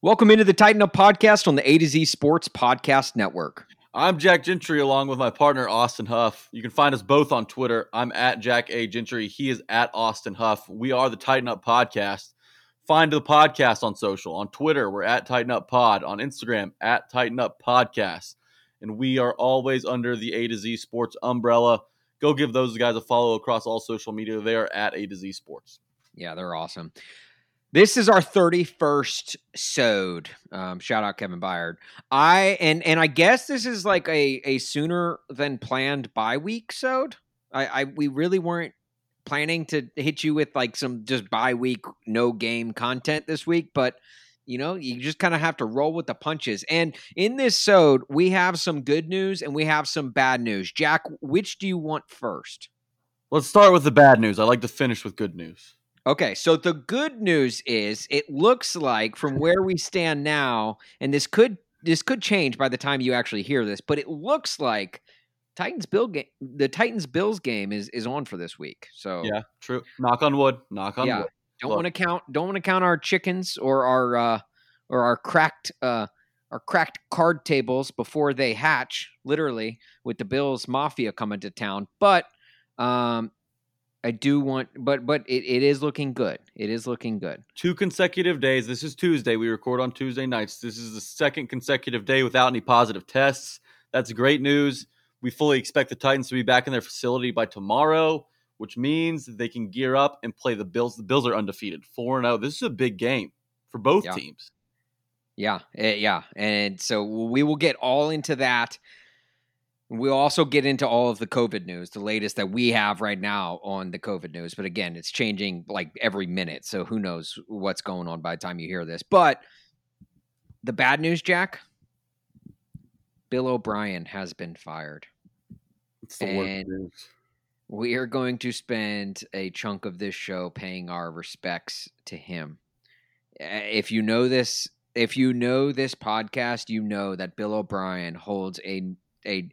Welcome into the Titan Up podcast on the A to Z Sports Podcast Network. I'm Jack Gentry along with my partner Austin Huff. You can find us both on Twitter. I'm at Jack A Gentry. He is at Austin Huff. We are the Titan Up Podcast. Find the podcast on social. On Twitter, we're at Titan Up Pod. On Instagram, at Titan Up Podcast. And we are always under the A to Z Sports umbrella. Go give those guys a follow across all social media. They are at A to Z Sports. Yeah, they're awesome. This is our 31st sode. Um, shout out Kevin Byard. I and and I guess this is like a a sooner than planned bye week sode. I, I we really weren't planning to hit you with like some just bye week no game content this week, but you know you just kind of have to roll with the punches. And in this sode, we have some good news and we have some bad news. Jack, which do you want first? Let's start with the bad news. I like to finish with good news. Okay, so the good news is it looks like from where we stand now, and this could this could change by the time you actually hear this, but it looks like Titans Bill game the Titans Bills game is is on for this week. So Yeah, true. Knock on wood. Knock on yeah, wood. don't want to count don't want to count our chickens or our uh or our cracked uh our cracked card tables before they hatch, literally, with the Bills Mafia coming to town. But um I do want but but it, it is looking good. It is looking good. Two consecutive days. This is Tuesday. We record on Tuesday nights. This is the second consecutive day without any positive tests. That's great news. We fully expect the Titans to be back in their facility by tomorrow, which means they can gear up and play the Bills. The Bills are undefeated, 4 and 0. This is a big game for both Yeah. teams. Yeah, eh, yeah, and so we will get all into that. We'll also get into all of the COVID news, the latest that we have right now on the COVID news. But again, it's changing like every minute, so who knows what's going on by the time you hear this. But the bad news, Jack, Bill O'Brien has been fired. It's the worst And- news. We are going to spend a chunk of this show paying our respects to him. If you know this, if you know this podcast, you know that Bill O'Brien holds a a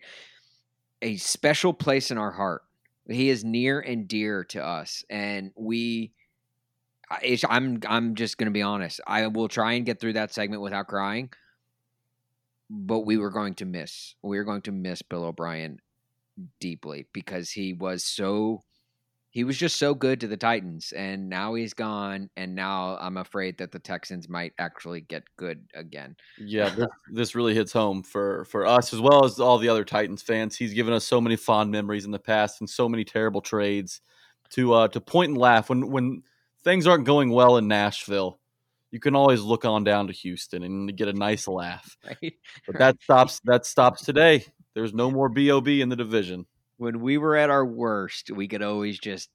a special place in our heart. He is near and dear to us, and we. I'm I'm just going to be honest. I will try and get through that segment without crying, but we were going to miss. We were going to miss Bill O'Brien deeply because he was so he was just so good to the Titans and now he's gone and now I'm afraid that the Texans might actually get good again. Yeah, this, this really hits home for for us as well as all the other Titans fans. He's given us so many fond memories in the past and so many terrible trades to uh to point and laugh when when things aren't going well in Nashville. You can always look on down to Houston and get a nice laugh. Right? But that stops that stops today. There's no more BOB in the division. When we were at our worst, we could always just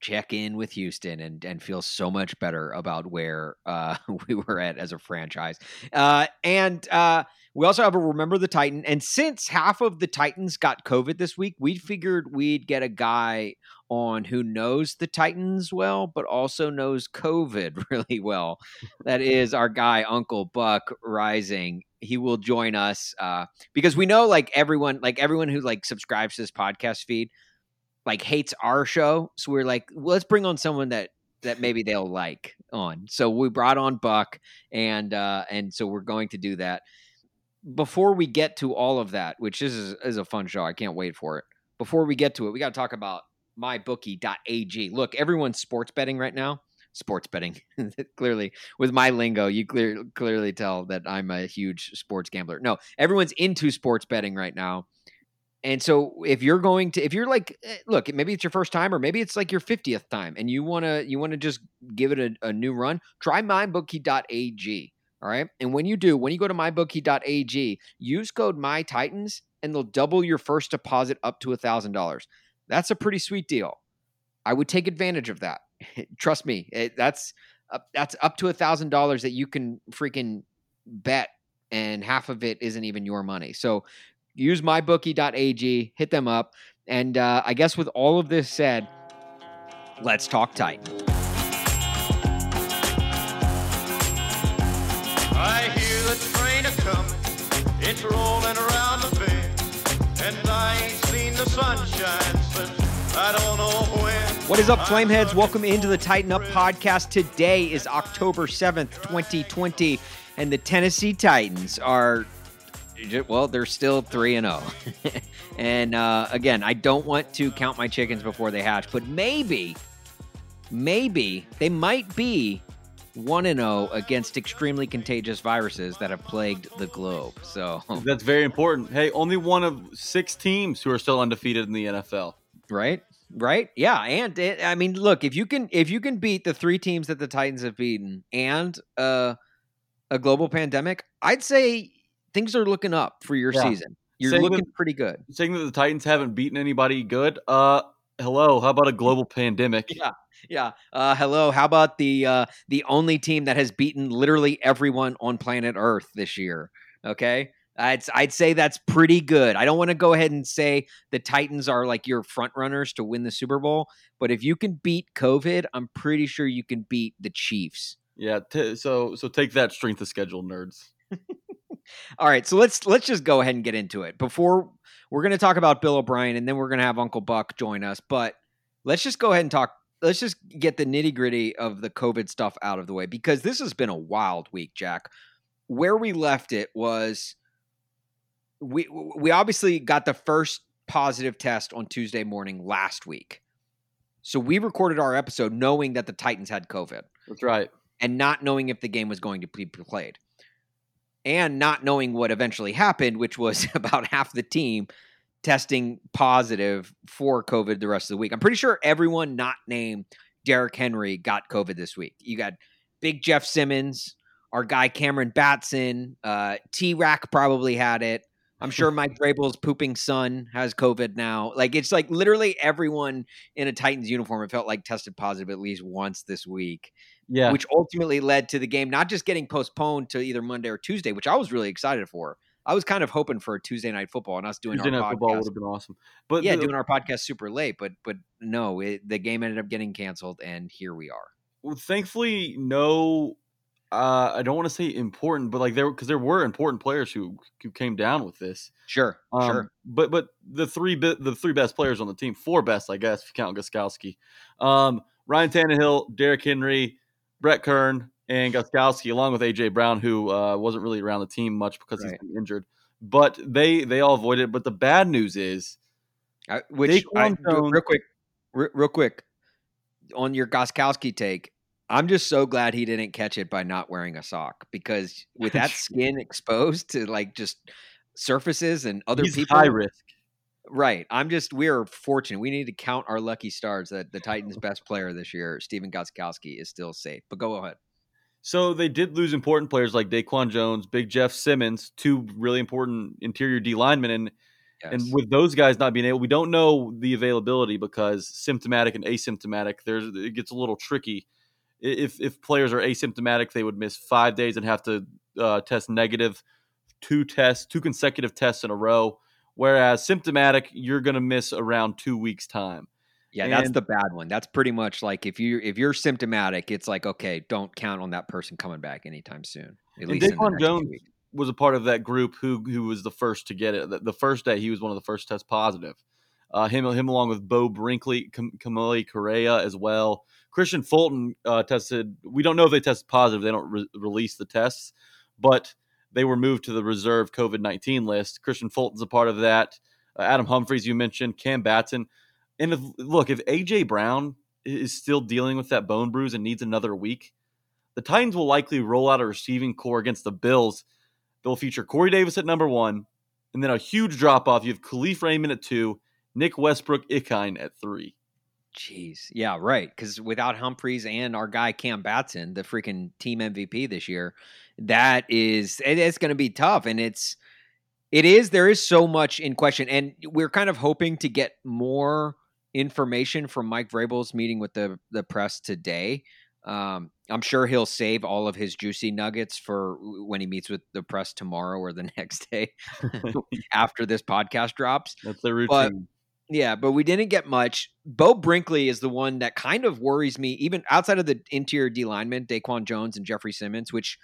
check in with Houston and and feel so much better about where uh, we were at as a franchise. Uh, and uh, we also have a remember the Titan. And since half of the Titans got COVID this week, we figured we'd get a guy on who knows the Titans well, but also knows COVID really well. that is our guy Uncle Buck Reising. He will join us uh, because we know like everyone, like everyone who like subscribes to this podcast feed like hates our show. So we're like, well, let's bring on someone that that maybe they'll like on. So we brought on Buck, and uh, and so we're going to do that. Before we get to all of that, which is is a fun show, I can't wait for it. Before we get to it, we got to talk about mybookie.ag. Look, everyone's sports betting right now. Sports betting, clearly with my lingo, you clear, clearly tell that I'm a huge sports gambler. No, everyone's into sports betting right now. And so if you're going to if you're like eh, look, maybe it's your first time or maybe it's like your 50th time and you want to you want to just give it a, a new run, try mybookie.ag. All right? And when you do, when you go to mybookie.ag, use code mytitans and they'll double your first deposit up to a $1000. That's a pretty sweet deal. I would take advantage of that. Trust me, it, that's up, that's up to a thousand dollars that you can freaking bet, and half of it isn't even your money. So use mybookie.ag, hit them up, and uh, I guess with all of this said, let's talk Titan. I hear the train a coming, it's rolling around the bend, and I ain't seen the sunshine What is up, Flameheads? Welcome into the Titan Up podcast. Today is October 7th, 2020, and the Tennessee Titans are, well, they're still 3 and 0. And uh, again, I don't want to count my chickens before they hatch, but maybe, maybe they might be 1 and 0 against extremely contagious viruses that have plagued the globe. So, That's very important. Hey, only one of six teams who are still undefeated in the NFL. Right? Right? Yeah, and it, I mean, look, if you can if you can beat the three teams that the Titans have beaten and uh, a global pandemic, I'd say things are looking up for your Yeah. season. You're Same looking with- pretty good. Saying that the Titans haven't beaten anybody good. Uh, hello. How about a global pandemic? Yeah. Yeah. Uh, hello. How about the uh, the only team that has beaten literally everyone on planet Earth this year? Okay. I'd I'd say that's pretty good. I don't want to go ahead and say the Titans are like your front runners to win the Super Bowl, but if you can beat COVID, I'm pretty sure you can beat the Chiefs. Yeah. T- so so take that strength of schedule, nerds. All right, so let's let's just go ahead and get into it. Before we're going to talk about Bill O'Brien, and then we're going to have Uncle Buck join us. But let's just go ahead and talk. Let's just get the nitty gritty of the COVID stuff out of the way because this has been a wild week, Jack. Where we left it was we we obviously got the first positive test on Tuesday morning last week. So we recorded our episode knowing that the Titans had COVID. That's right. and not knowing if the game was going to be played. And not knowing what eventually happened which was about half the team testing positive for covid the rest of the week. I'm pretty sure everyone not named Derrick henry got covid this week. You got big jeff simmons our guy cameron batson uh, t-rack probably had it i'm sure mike Vrabel's pooping son has covid now like it's like literally everyone in a titans uniform it felt like tested positive at least once this week Yeah. which ultimately led to the game not just getting postponed to either Monday or Tuesday, which I was really excited for. I was kind of hoping for a Tuesday night football and us doing Tuesday our night football would have been awesome. But Yeah, the- doing our podcast super late, but but no, it, the game ended up getting canceled, and here we are. well, thankfully, no. Uh, I don't want to say important, but like there because there were important players who who came down with this. Sure, Um, sure. But but the three the three best players on the team, four best, I guess, if you count Gostkowski. Um, Ryan Tannehill, Derrick Henry, Brett Kern, and Gostkowski, along with AJ Brown, who uh, wasn't really around the team much because Right. he's been injured. But they they all avoided it. But the bad news is I, which I, real- Jones- real quick, real quick, on your Gostkowski take, I'm just so glad he didn't catch it by not wearing a sock because with that skin exposed to like just surfaces and other he's people, high risk. Right. I'm just we're fortunate. We need to count our lucky stars that the Titans' best player this year, Stephen Gostkowski, is still safe. But go ahead. So they did lose important players like Daquan Jones, Big Jeff Simmons, two really important interior D linemen, and Yes. and with those guys not being able, we don't know the availability because symptomatic and asymptomatic, there's it gets a little tricky. If if players are asymptomatic, they would miss five days and have to uh, test negative, two tests, two consecutive tests in a row. Whereas symptomatic, you're going to miss around two weeks time. yeah, that's the bad one. That's pretty much like if you if you're symptomatic, it's like okay, don't count on that person coming back anytime soon. At least Daquan Jones was a part of that group who who was the first to get it. The, the first day, he was one of the first to test positive. Uh, him him along with Beau Brinkley, Cam- Kamalei Correa as well. Kristian Fulton uh, tested. We don't know if they tested positive. They don't re- release the tests, but they were moved to the reserve COVID nineteen list. Kristian Fulton's a part of that. Uh, Adam Humphries, you mentioned, Cam Batson, and if, look, if AJ Brown is still dealing with that bone bruise and needs another week, the Titans will likely roll out a receiving corps against the Bills. They'll feature Corey Davis at number one, and then a huge drop off. You have Kalif Raymond at two, Nick Westbrook Ikhine at three. Jeez, yeah, right. Because without Humphries and our guy Cam Batson, the freaking team MVP this year, that is it, it's going to be tough. And it's it is there is so much in question, and we're kind of hoping to get more information from Mike Vrabel's meeting with the the press today. Um, I'm sure he'll save all of his juicy nuggets for when he meets with the press tomorrow or the next day after this podcast drops. That's the routine. But yeah, but we didn't get much. Beau Brinkley is the one that kind of worries me, even outside of the interior D linemen, Daquan Jones and Jeffrey Simmons, which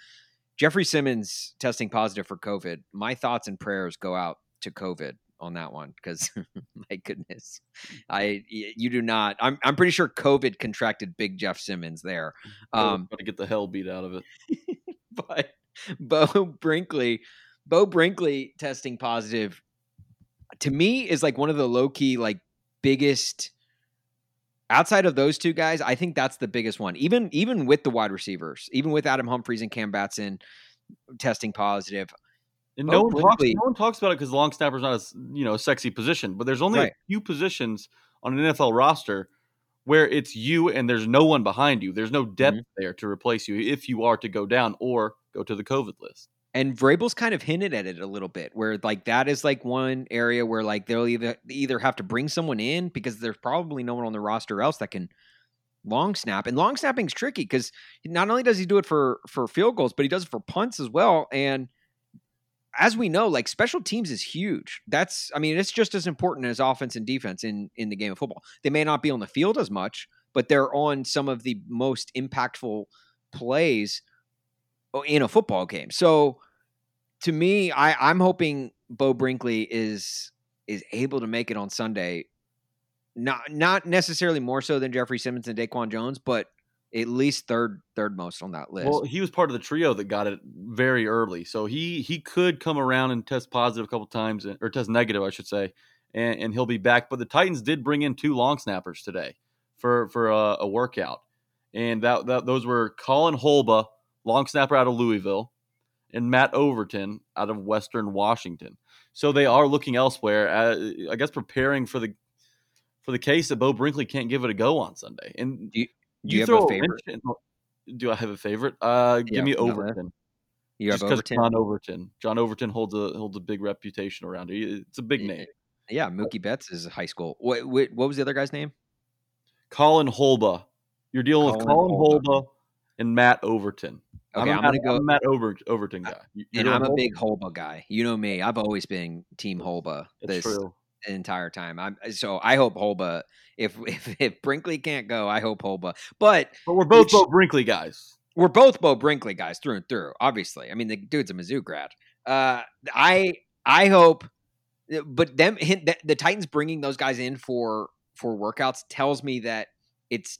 Jeffrey Simmons testing positive for COVID. My thoughts and prayers go out to COVID on that one because my goodness, I you do not. I'm I'm pretty sure COVID contracted Big Jeff Simmons there. Um, to get the hell beat out of it. but Beau Brinkley, Beau Brinkley testing positive to me is like one of the low key like biggest outside of those two guys, I think that's the biggest one. Even even with the wide receivers, even with Adam Humphries and Cam Batson testing positive. And no one, talks, no one talks about it because long snapper is not a you know a sexy position, but there's only right. a few positions on an NFL roster where it's you and there's no one behind you. There's no depth mm-hmm. there to replace you if you are to go down or go to the COVID list. And Vrabel's kind of hinted at it a little bit, where like that is like one area where like they'll either either have to bring someone in because there's probably no one on the roster else that can long snap. And long snapping is tricky because not only does he do it for for field goals, but he does it for punts as well. And as we know, like special teams is huge. That's I mean, it's just as important as offense and defense in in the game of football. They may not be on the field as much, but they're on some of the most impactful plays in a football game. So to me, I, I'm hoping Beau Brinkley is is able to make it on Sunday. Not not necessarily more so than Jeffrey Simmons and Daquan Jones, but at least third third most on that list. Well, he was part of the trio that got it very early, so he he could come around and test positive a couple times, uh, or test negative, I should say, and, and he'll be back. But the Titans did bring in two long snappers today for for a, a workout, and that, that those were Colin Holba long snapper out of Louisville, and Matt Overton out of Western Washington. So they are looking elsewhere. Uh, I guess preparing for the for the case that Beau Brinkley can't give it a go on Sunday. And do you, do you, you have a favorite? In, do I have a favorite? Uh, give me Overton. You have Overton. John Overton. John Overton holds a holds a big reputation around it. It's a big name. Yeah, Mookie Betts is high school. What, what, what was the other guy's name? Colin Holba. You're dealing Colin with Colin Holba. Holba and Matt Overton. Okay, I'm, I'm gonna go. I'm Matt Over, Overton guy, You're and I'm a big Holba guy. You know me; I've always been Team Holba this true. entire time. I'm so I hope Holba. If, if if Brinkley can't go, I hope Holba. But but we're both Beau Brinkley guys. We're both Beau Brinkley guys through and through. Obviously, I mean the dude's a Mizzou grad. Uh, I I hope, but them the, the Titans bringing those guys in for for workouts tells me that it's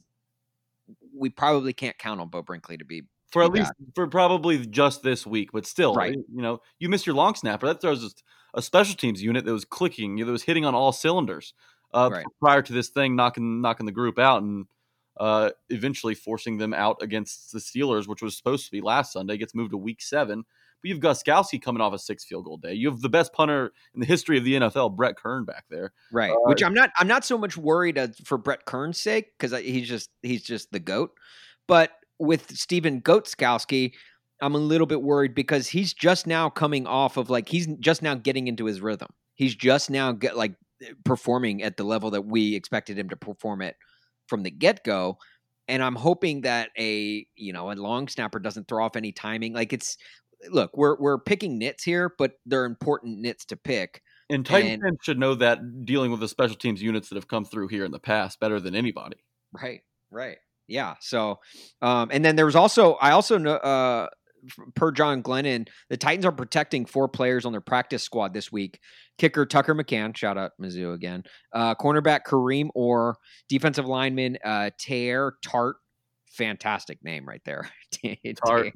we probably can't count on Beau Brinkley to be for at least for probably just this week, but still, right. you know, you missed your long snapper. That throws a special teams unit that was clicking, that was hitting on all cylinders uh, right. prior to this thing knocking knocking the group out and uh, eventually forcing them out against the Steelers, which was supposed to be last Sunday, gets moved to week seven. But you've Gostkowski coming off a six field goal day. You have the best punter in the history of the NFL, Brett Kern, back there. Right. Uh, Which I'm not. I'm not so much worried for Brett Kern's sake because he's just he's just the goat. But with Stephen Gostkowski, I'm a little bit worried because he's just now coming off of like he's just now getting into his rhythm. He's just now get like performing at the level that we expected him to perform at from the get go. And I'm hoping that a you know a long snapper doesn't throw off any timing. Like it's look, we're we're picking nits here, but they're important nits to pick. And Titan fans should know that dealing with the special teams units that have come through here in the past better than anybody. Right, right yeah. So, um, and then there was also I also know uh, per John Glennon, the Titans are protecting four players on their practice squad this week. Kicker Tucker McCann, shout out Mizzou again. Uh, cornerback Kareem Orr, defensive lineman uh, Teair Tart, fantastic name right there. Tart.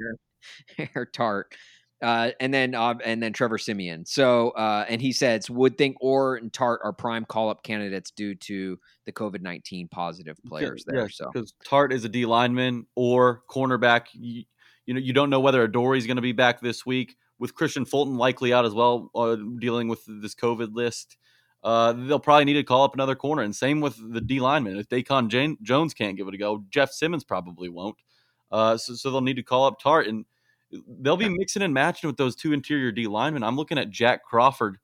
Tart. Uh, and then uh, and then Trevor Simeon. So uh, and he says would think Orr and Tart are prime call up candidates due to the COVID nineteen positive players yeah, there. Yeah, so because Tart is a D lineman or cornerback, you, you, know you don't know whether Adoree' going to be back this week with Kristian Fulton likely out as well, uh, dealing with this COVID list. Uh, they'll probably need to call up another corner, and same with the D lineman. If Daquan Jane, Jones can't give it a go, Jeff Simmons probably won't. Uh, so, so they'll need to call up Tart and they'll be mixing and matching with those two interior D linemen. I'm looking at Jack Crawford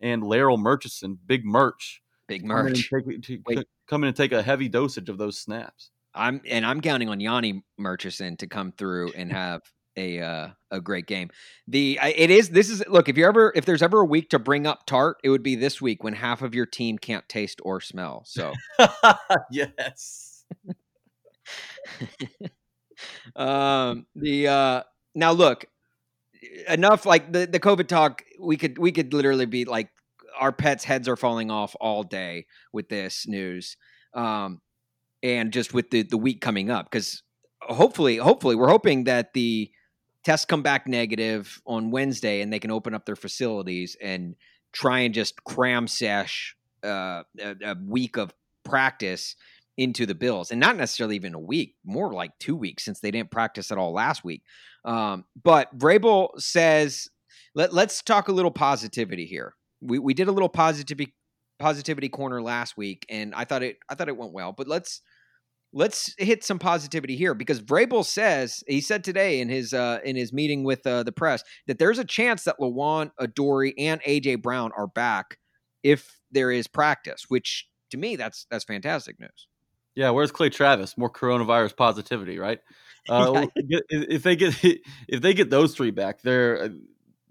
and Larrell Murchison, big merch. Big merch. Come in, take, come in and take a heavy dosage of those snaps. I'm and I'm counting on Yanni Murchison to come through and have a uh, a great game. The it is this is look if you ever if there's ever a week to bring up tart, it would be this week when half of your team can't taste or smell. So yes. um the uh now look enough like the the covid talk we could we could literally be like our pets heads are falling off all day with this news um and just with the the week coming up cuz hopefully hopefully we're hoping that the tests come back negative on Wednesday and they can open up their facilities and try and just cram sesh uh, a, a week of practice into the Bills, and not necessarily even a week, more like two weeks since they didn't practice at all last week. Um, but Vrabel says, let, let's talk a little positivity here. We we did a little positivity positivity corner last week, and I thought it I thought it went well. But let's let's hit some positivity here because Vrabel says he said today in his uh, in his meeting with uh, the press that there's a chance that Lewan, Adoree, and AJ Brown are back if there is practice, which to me that's that's fantastic news. Yeah, where's Clay Travis? More coronavirus positivity, right? Uh, yeah. If they get if they get those three back, they're uh,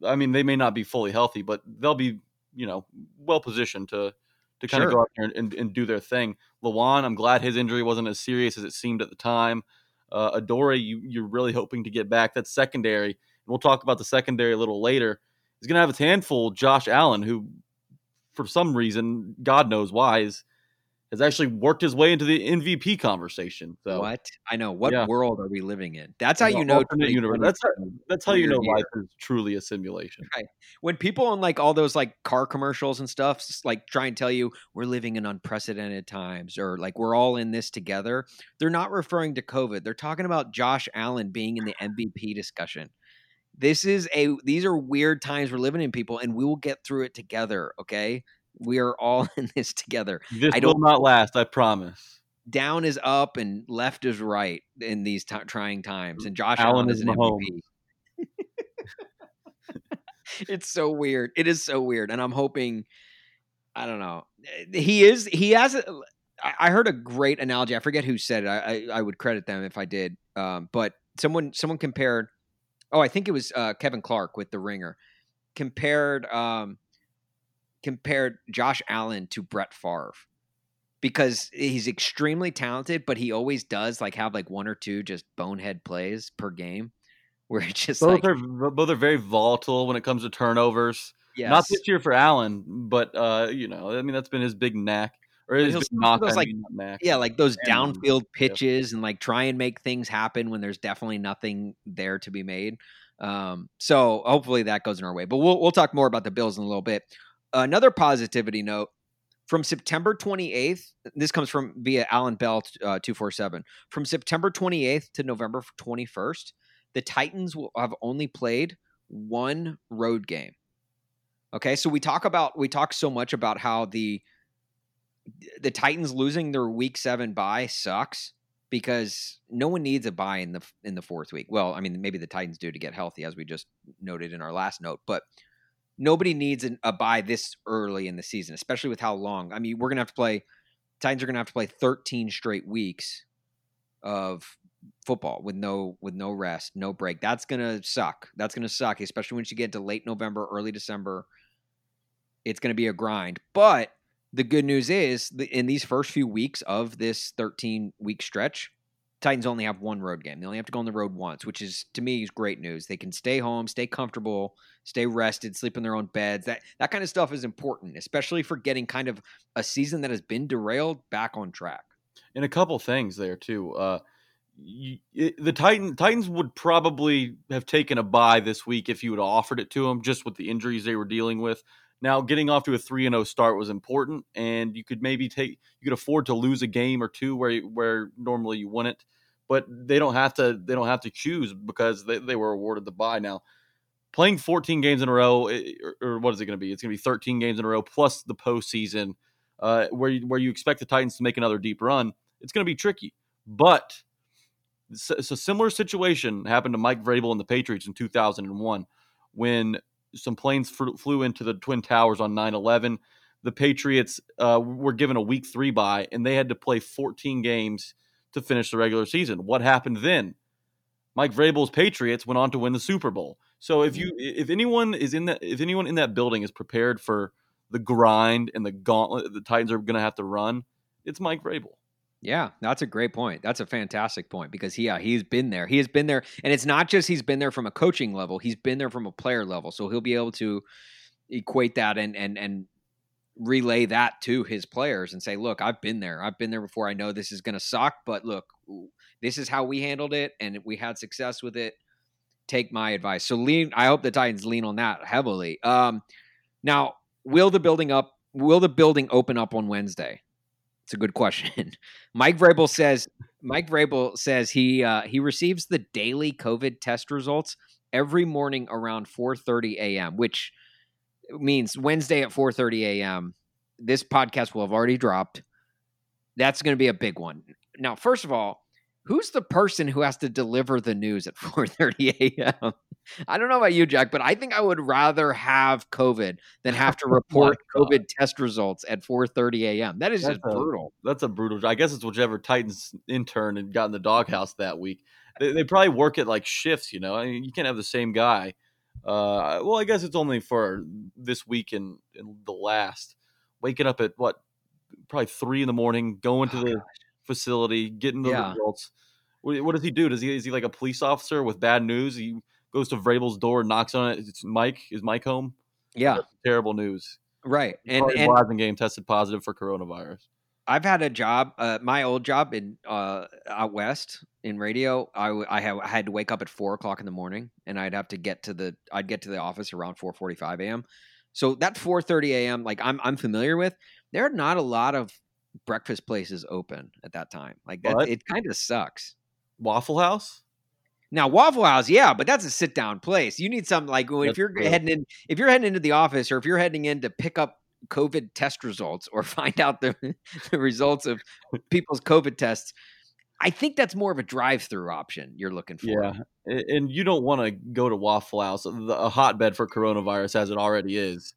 I mean they may not be fully healthy, but they'll be you know well positioned to to kind sure. of go out there and, and, and, do their thing. Lewan, I'm glad his injury wasn't as serious as it seemed at the time. Uh, Adoree, you, you're really hoping to get back. That's secondary. and We'll talk about the secondary a little later. He's going to have his handful. Josh Allen, who for some reason, God knows why, is has actually worked his way into the MVP conversation. So what I know, what yeah. world are we living in? That's how you know. Universe. That's how, that's how you know year. life is truly a simulation. Right. When people on like all those like car commercials and stuff like try and tell you we're living in unprecedented times or like we're all in this together, they're not referring to COVID. They're talking about Josh Allen being in the MVP discussion. This is a these are weird times we're living in, people, and we will get through it together. Okay, we are all in this together. This I will not last. I promise. Down is up and left is right in these t- trying times. And Josh Allen, Allen is an MVP. it's so weird. It is so weird, and I'm hoping. I don't know. Eh, he is. He has. A, I heard a great analogy. I forget who said it. I, I, I would credit them if I did. Um, but someone someone compared. Oh, I think it was uh, Kevin Clark with the Ringer. Compared um, compared Josh Allen to Brett Favre because he's extremely talented, but he always does like have like one or two just bonehead plays per game where it's just both like, are both are very volatile when it comes to turnovers. Yes. Not this year for Allen, but uh, you know, I mean that's been his big knack. Or his big knock, those, like, knack. Yeah, like those and, downfield pitches yeah. and like try and make things happen when there's definitely nothing there to be made. Um, so hopefully that goes in our way. But we'll we'll talk more about the Bills in a little bit another positivity note from September 28th, this comes from via Alan Bell uh, 247. From September 28th to November 21st, the Titans will have only played one road game. Okay, so we talk about we talk so much about how the the Titans losing their week 7 bye sucks because no one needs a bye in the in the fourth week. Well, I mean maybe the Titans do to get healthy as we just noted in our last note, but nobody needs an, a buy this early in the season, especially with how long. I mean, we're gonna have to play. Titans are gonna have to play 13 straight weeks of football with no with no rest, no break. That's gonna suck. That's gonna suck, especially once you get to late November, early December. It's gonna be a grind. But the good news is, in these first few weeks of this 13 week stretch, Titans only have one road game. They only have to go on the road once, which is to me is great news. They can stay home, stay comfortable, stay rested, sleep in their own beds. That that kind of stuff is important, especially for getting kind of a season that has been derailed back on track. And a couple things there too. Uh, you, it, the Titan, Titans would probably have taken a bye this week if you would have offered it to them, just with the injuries they were dealing with. Now, getting off to a three and zero oh start was important, and you could maybe take you could afford to lose a game or two where where normally you wouldn't but they don't have to they don't have to choose because they, they were awarded the bye. Now playing 14 games in a row eh, or, or what is it going to be? It's going to be 13 games in a row plus the postseason uh, where you, where you expect the titans to make another deep run. It's going to be tricky but it's a similar situation happened to mike vrabel and the patriots in 2001 when some planes flew into the twin towers on 9-11 the patriots uh, were given a week three bye and they had to play 14 games to finish the regular season. What happened then? Mike Vrabel's Patriots went on to win the Super Bowl. So if you if anyone is in that if anyone in that building is prepared for the grind and the gauntlet that the Titans are going to have to run, it's Mike Vrabel. Yeah, that's a great point. That's a fantastic point because he, yeah, he's been there. He has been there, and it's not just he's been there from a coaching level. He's been there from a player level, so he'll be able to equate that and and and relay that to his players and say, "Look, I've been there. I've been there before. I know this is going to suck, but look, this is how we handled it, and we had success with it. Take my advice." So lean. I hope the Titans lean on that heavily. Um, now, will the building up? Will the building open up on Wednesday? It's a good question. Mike Vrabel says Mike Vrabel says he uh, he receives the daily COVID test results every morning around 4:30 a.m., which means Wednesday at 4:30 a.m. This podcast will have already dropped. That's going to be a big one. Now, first of all, who's the person who has to deliver the news at 4:30 a.m.? I don't know about you, Jack, but I think I would rather have COVID than have to report God. COVID test results at 4:30 a.m. That is That's just a- brutal. That's a brutal. I guess it's whichever Titans intern and got in the doghouse that week. They, they probably work at like shifts, you know. I mean, you can't have the same guy. Uh, well, I guess it's only for this week and, and the last. Waking up at what, probably three in the morning, going to Oh, the facility, getting the Yeah. results. What, what does he do? Does he is he like a police officer with bad news? He goes to Vrabel's door, knocks on it. It's Mike. Is Mike home? Yeah, Terrible news. right. And and Blasingame tested positive for coronavirus. I've had a job, uh, my old job in uh, out west in radio. I, w- I, have, I had to wake up at four o'clock in the morning, and I'd have to get to the I'd get to the office around four forty five a.m. So that four thirty a.m. like I'm I'm familiar with. There are not a lot of breakfast places open at that time. Like that, it kind of sucks. Waffle House. Now Waffle House, yeah, but that's a sit down place. You need something like if you're true. heading in, if you're heading into the office, or if you're heading in to pick up COVID test results or find out the, the results of people's COVID tests. I think that's more of a drive through option you're looking for. Yeah, and you don't want to go to Waffle House, the- a hotbed for coronavirus as it already is.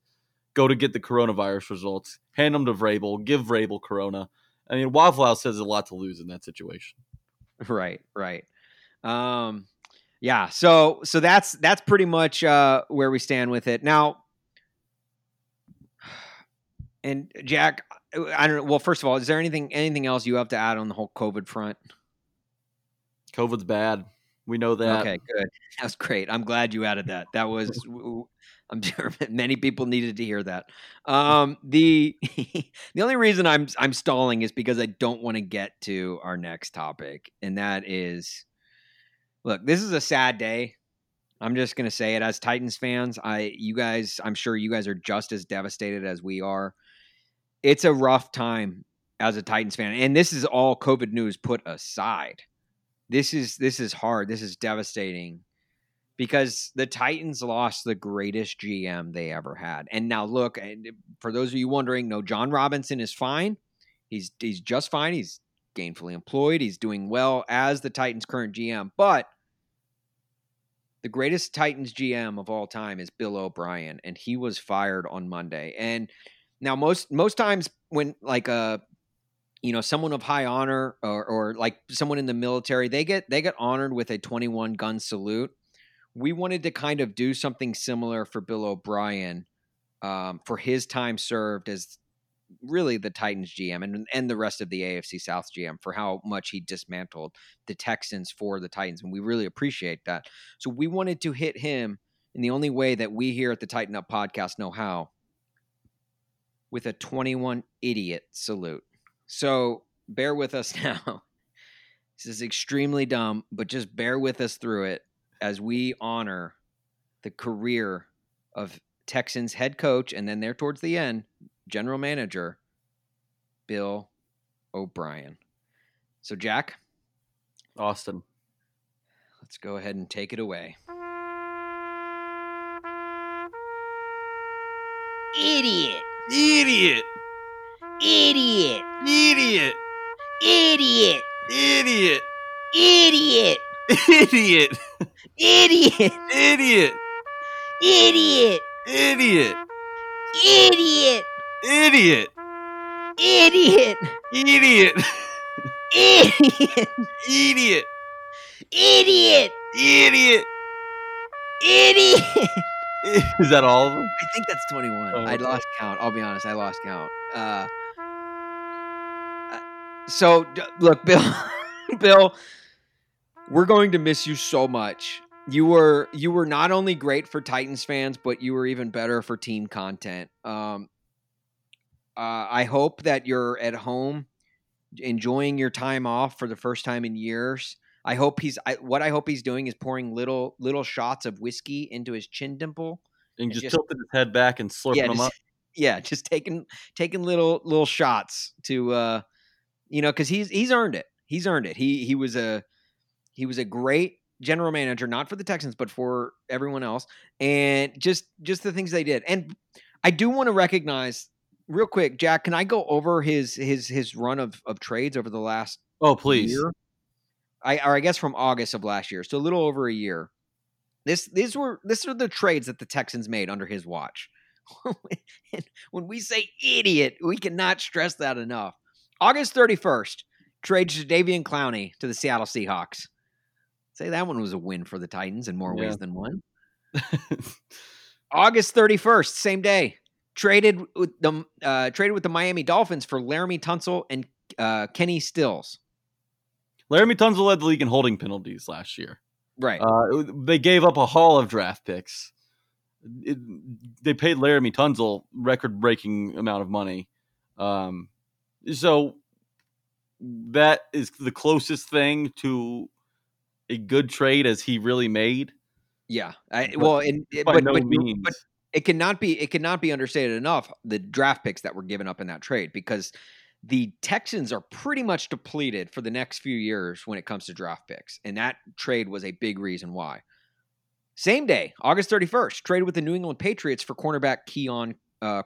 Go to get the coronavirus results, hand them to Vrabel, give Vrabel Corona. I mean, Waffle House has a lot to lose in that situation. Right, right. Um yeah, so so that's that's pretty much uh where we stand with it. Now and Jack, I don't. Well, first of all, is there anything anything else you have to add on the whole COVID front? COVID's bad. We know that. Okay, good. That's great. I'm glad you added that. That was I'm sure many people needed to hear that. Um, the the only reason I'm I'm stalling is because I don't want to get to our next topic, and that is, look, this is a sad day. I'm just gonna say it as Titans fans. I you guys, I'm sure you guys are just as devastated as we are. It's a rough time as a Titans fan, and this is all COVID news put aside this is this is hard. This is devastating because the Titans lost the greatest GM they ever had. And now look, and for those of you wondering, no, Jon Robinson is fine. He's he's just fine. He's gainfully employed. He's doing well as the Titans' current GM. But the greatest Titans GM of all time is Bill O'Brien, and he was fired on Monday. And now most most times when like a you know someone of high honor or, or like someone in the military they get they get honored with a 21 gun salute we wanted to kind of do something similar for bill o'brien um, for his time served as really the titans gm and, and the rest of the afc south gm for how much he dismantled the texans for the titans and we really appreciate that so we wanted to hit him in the only way that we here at the Titan Up podcast know how with a 21 idiot salute so bear with us now. This is extremely dumb, but just bear with us through it as we honor the career of Texans head coach and then there towards the end, general manager Bill O'Brien. So Jack, Austin. let's go ahead and take it away. Idiot. Idiot. Idiot. Idiot. Idiot. Idiot. Idiot. Idiot. Idiot. Idiot. Idiot. Idiot. Idiot. Idiot. Idiot. Idiot. Idiot! Idiot. Idiot! Idiot. Idiot! Is that all of them? I think that's 21. Oh, I okay. lost count. I'll be honest. I lost count. Uh, uh, so d- look, Bill, Bill, we're going to miss you so much. You were you were not only great for Titans fans, but you were even better for team content. Um, uh, I hope that you're at home enjoying your time off for the first time in years. I hope he's I, what I hope he's doing is pouring little little shots of whiskey into his chin dimple And And just, just- tilted his head back and slurping yeah, them just, up. yeah, just taking taking little little shots to uh you know cuz he's he's earned it. He's earned it. He he was a he was a great general manager not for the Texans but for everyone else and just just the things they did. And I do want to recognize real quick, Jack, can I go over his his his run of of trades over the last Oh, please. year? I or I guess from August of last year, so a little over a year. This these were this are the trades that the Texans made under his watch. When we say idiot, we cannot stress that enough. August 31st, trade Jadeveon Clowney to the Seattle Seahawks. Say that one was a win for the Titans in more Yeah. ways than one. August 31st, same day, traded with the uh, traded with the Miami Dolphins for Laremy Tunsil and uh, Kenny Stills. Laremy Tunsil led the league in holding penalties last year. Right. Uh, they gave up a haul of draft picks. It, they paid Laremy Tunsil record-breaking amount of money. Um, so that is the closest thing to a good trade as he really made. Yeah. I, well, and but, no but, means. but it cannot be it cannot be understated enough the draft picks that were given up in that trade because the Texans are pretty much depleted for the next few years when it comes to draft picks, and that trade was a big reason why. Same day, August 31st, traded with the New England Patriots for cornerback Keion uh.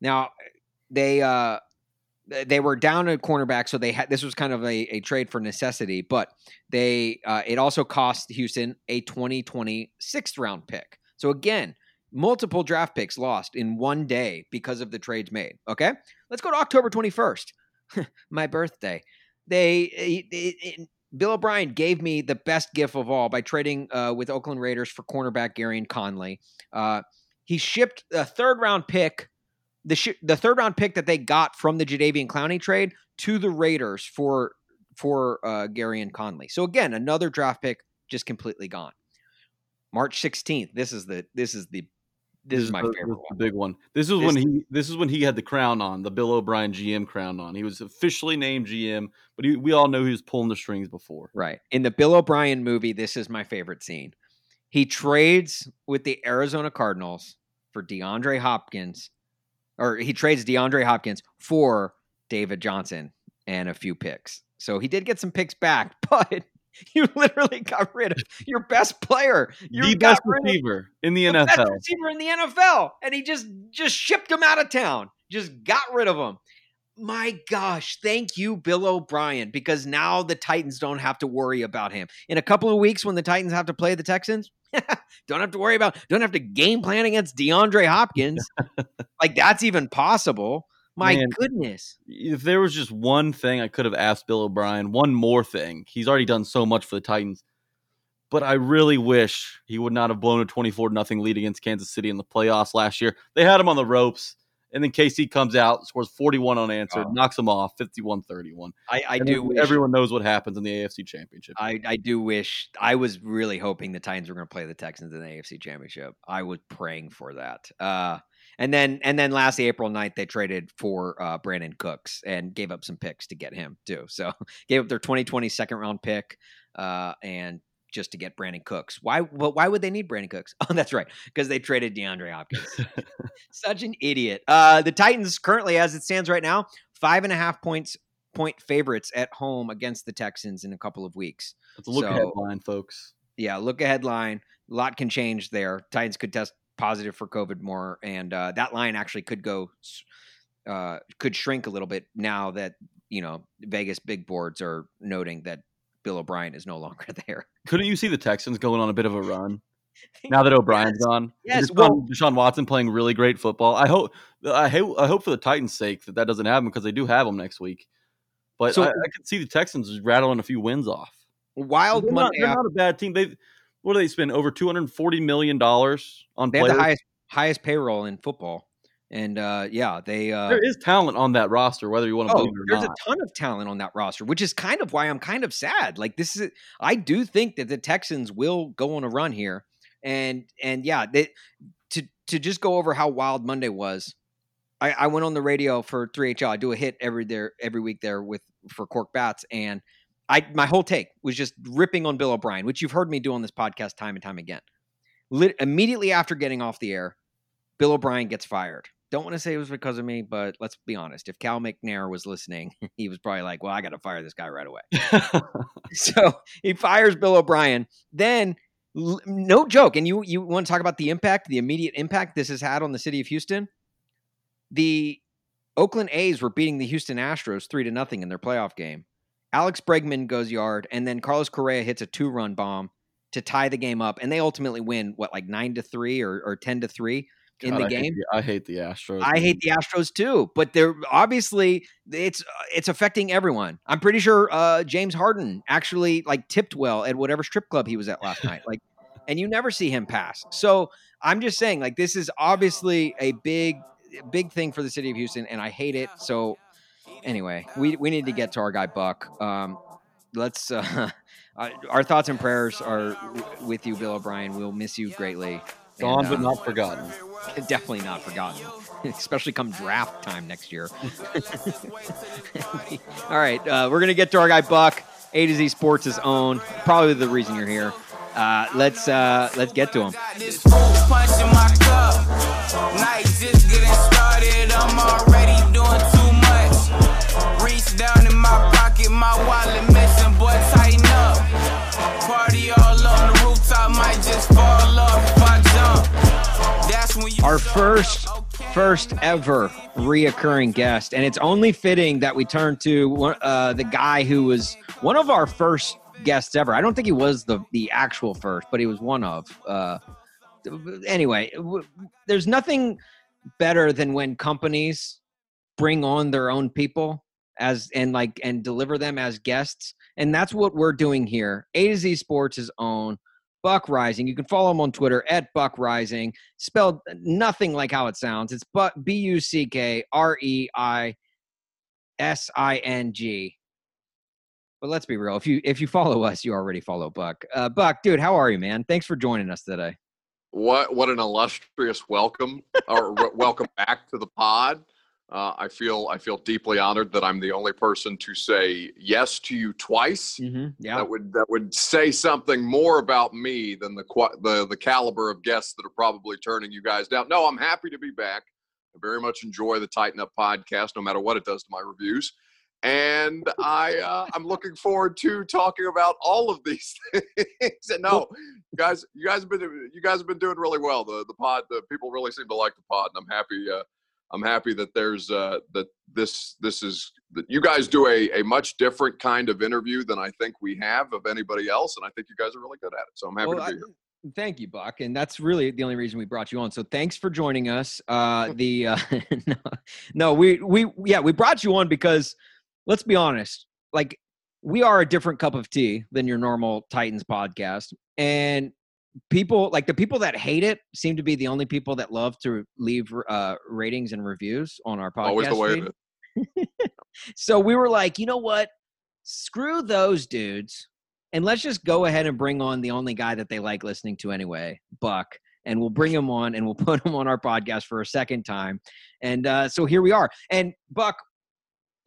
Now, they uh, they were down at cornerback, so they had this was kind of a, a trade for necessity, but they uh, it also cost Houston a 2020 sixth round pick. So again, multiple draft picks lost in one day because of the trades made. Okay, let's go to October 21st, my birthday. They, it- it- Bill O'Brien gave me the best gift of all by trading uh, with Oakland Raiders for cornerback Gareon Conley. Uh, he shipped a third round pick, the sh- the third round pick that they got from the Jadeveon Clowney trade to the Raiders for for uh, Gareon Conley. So again, another draft pick just completely gone. March 16th. This is the this is the this, is my the, favorite one. big one. This is This- when he this is when he had the crown on, the Bill O'Brien GM crown on. He was officially named GM, but he, we all know he was pulling the strings before. Right. In the Bill O'Brien movie, this is my favorite scene. He trades with the Arizona Cardinals for DeAndre Hopkins, or he trades DeAndre Hopkins for David Johnson and a few picks. So he did get some picks back, but you literally got rid of your best player. You the best receiver in the, the best receiver in the NFL, and he just just shipped him out of town. Just got rid of him. My gosh, thank you, Bill O'Brien, because now the Titans don't have to worry about him. In a couple of weeks, when the Titans have to play the Texans, don't have to worry about, don't have to game plan against DeAndre Hopkins. like that's even possible. My Man. goodness. If there was just one thing I could have asked Bill O'Brien, one more thing. He's already done so much for the Titans. But I really wish he would not have blown a 24 nothing lead against Kansas City in the playoffs last year. They had him on the ropes. And then KC comes out, scores 41 unanswered, Oh. knocks him off 51 31. I, I do wish. Everyone knows what happens in the AFC Championship. I, I do wish I was really hoping the Titans were going to play the Texans in the AFC Championship. I was praying for that. Uh, and then and then last April 9th they traded for uh, Brandin Cooks and gave up some picks to get him too. So gave up their 2020 second round pick uh, and just to get Brandin Cooks. Why? Well, why would they need Brandin Cooks? Oh, that's right, because they traded DeAndre Hopkins. Such an idiot. Uh, the Titans currently, as it stands right now, five and a half points point favorites at home against the Texans in a couple of weeks. Look so- ahead line, folks. Yeah, look ahead line. A lot can change there. Titans could test positive for COVID more, and uh, that line actually could go, uh, could shrink a little bit now that you know Vegas big boards are noting that Bill O'Brien is no longer there. Couldn't you see the Texans going on a bit of a run now that O'Brien's gone? Yes, Deshaun, well- Deshaun Watson playing really great football. I hope, I hope, I hope for the Titans' sake that that doesn't happen because they do have them next week. But So- I, I could see the Texans rattling a few wins off. Wild They're not, they're af- not a bad team. They what do they spend over two hundred forty million dollars on they have the highest highest payroll in football, and uh, yeah, they. Uh, there is talent on that roster, whether you want to Oh, believe it or there's not. a ton of talent on that roster, which is kind of why I'm kind of sad. Like this is, I do think that the Texans will go on a run here, and and yeah, they, to to just go over how wild Monday was. I, I went on the radio for 3HL. I do a hit every there every week there with for Cork Bats, and I my whole take was just ripping on Bill O'Brien, which you've heard me do on this podcast time and time again. Lit, immediately after getting off the air, Bill O'Brien gets fired. Don't want to say it was because of me, but let's be honest. If Cal McNair was listening, he was probably like, "Well, I got to fire this guy right away." so he fires Bill O'Brien. Then, l- no joke, and you you want to talk about the impact, the immediate impact this has had on the city of Houston? The Oakland A's were beating the Houston Astros three to nothing in their playoff game. Alex Bregman goes yard, and then Carlos Correa hits a two run bomb to tie the game up, and they ultimately win what like nine to three or, or ten to three in God, the I hate game. the- I hate the Astros. I man. hate the Astros too, but they're obviously it's it's affecting everyone. I'm pretty sure uh, James Harden actually like tipped well at whatever strip club he was at last night. Like, and you never see him pass. So I'm just saying, like, this is obviously a big big thing for the city of Houston, and I hate it. So anyway, we we need to get to our guy Buck. Um, let's. Uh, uh, our thoughts and prayers are with you, Bill O'Brien. We'll miss you greatly. Gone And, but uh, not forgotten. definitely not forgotten, especially come draft time next year. All right, uh, we're gonna get to our guy Buck. A to Z Sports' is own, probably the reason you're here. Uh, let's uh, let's get to him. My wallet missing, boy, tighten up. Party all on the rooftop, might just fall off if I jump. That's when you Our first first ever reoccurring guest, and it's only fitting that we turn to uh, the guy who was one of our first guests ever. I don't think he was the the actual first, but he was one of. Uh, anyway, there's nothing better than when companies bring on their own people as and like and deliver them as guests, and that's what we're doing here. A to Z Sports' is own. Buck Reising. You can follow him on Twitter at Buck Reising spelled nothing like how it sounds. It's B U C K R E I S I N G. But let's be real. If you if you follow us, you already follow Buck. Uh, Buck, dude, how are you, man? Thanks for joining us today. What what an illustrious welcome or welcome back to the pod. Uh, I feel I feel deeply honored that I'm the only person to say yes to you twice. Mm-hmm. Yeah. That would that would say something more about me than the the the caliber of guests that are probably turning you guys down. No, I'm happy to be back. I very much enjoy the Titan Up podcast, no matter what it does to my reviews. And I uh, I'm looking forward to talking about all of these things. And no, you guys, you guys have been you guys have been doing really well. The the pod, the people really seem to like the pod, and I'm happy. Uh, I'm happy that there's uh, that this this is that you guys do a, a much different kind of interview than I think we have of anybody else, and I think you guys are really good at it. So I'm happy Well, to I- be here. Thank you, Buck, and that's really the only reason we brought you on. So thanks for joining us. Uh, the uh, no, no, we we yeah we brought you on because let's be honest, like we are a different cup of tea than your normal Titans podcast, and people like the people that hate it seem to be the only people that love to leave uh, ratings and reviews on our podcast. Always the way feed. it is. So we were like, you know what? Screw those dudes. And let's just go ahead and bring on the only guy that they like listening to anyway, Buck. And we'll bring him on and we'll put him on our podcast for a second time. And uh, so here we are. And Buck,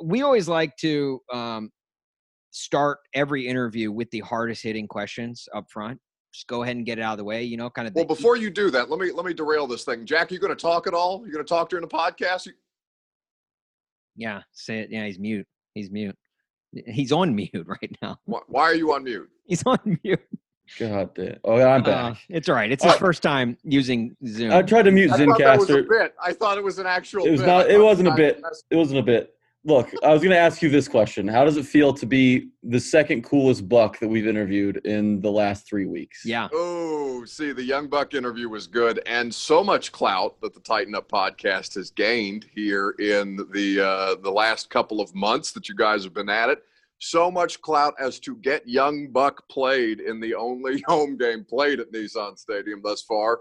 we always like to um, start every interview with the hardest hitting questions up front. Just go ahead and get it out of the way, you know, kind of. Well, the- before you do that, let me let me derail this thing. Jack, you going to talk at all? You going to talk during the podcast? You, yeah, say it. Yeah, he's mute. He's mute. He's on mute right now. why, why are you on mute? He's on mute. God damn. Oh, yeah, I'm Uh, it's all right. It's his Uh, first time using Zoom. I tried to mute I thought that was a bit. I thought it was an actual. It was bit. not- it wasn't a bit. It wasn't a bit. Look, I was going to ask you this question. How does it feel to be the second coolest buck that we've interviewed in the last three weeks? Yeah. Oh, see, the Young Buck interview was good, and so much clout that the Titan Up podcast has gained here in the uh, the last couple of months that you guys have been at it. So much clout as to get Young Buck played in the only home game played at Nissan Stadium thus far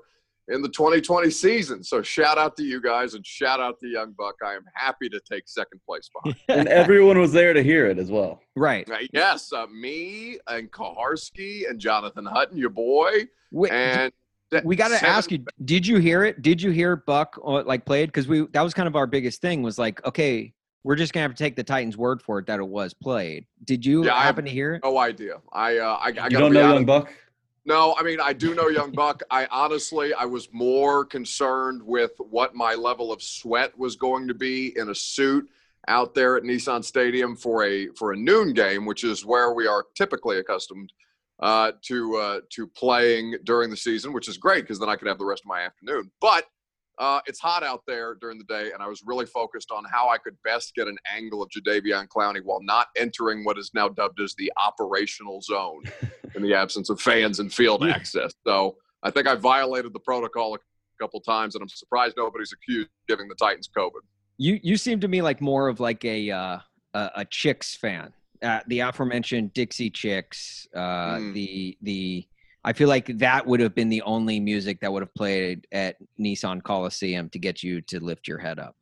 in the 2020 season. So shout out to you guys and shout out to Young Buck. I am happy to take second place behind. and everyone was there to hear it as well. Right. Uh, yes, uh, me and Kuharsky and Jonathan Hutton, your boy, Wait, and we got to ask you did you hear it did you hear buck uh, like played because we that was kind of our biggest thing was like okay we're just gonna have to take the titans word for it that it was played did you Yeah, I- happen to hear it No idea. I uh, I, I you gotta don't be know honest- Young Buck? No, I mean I do know Young Buck. I honestly I was more concerned with what my level of sweat was going to be in a suit out there at Nissan Stadium for a for a noon game, which is where we are typically accustomed uh, to uh, to playing during the season, which is great because then I could have the rest of my afternoon. But uh, it's hot out there during the day, and I was really focused on how I could best get an angle of Jadeveon Clowney while not entering what is now dubbed as the operational zone in the absence of fans and field Yeah. access. So I think I violated the protocol a couple times, and I'm surprised nobody's accused of giving the Titans COVID. you you seem to me like more of like a uh a, a chicks fan uh, the aforementioned dixie chicks uh Mm. the the i feel like that would have been the only music that would have played at nissan coliseum to get you to lift your head up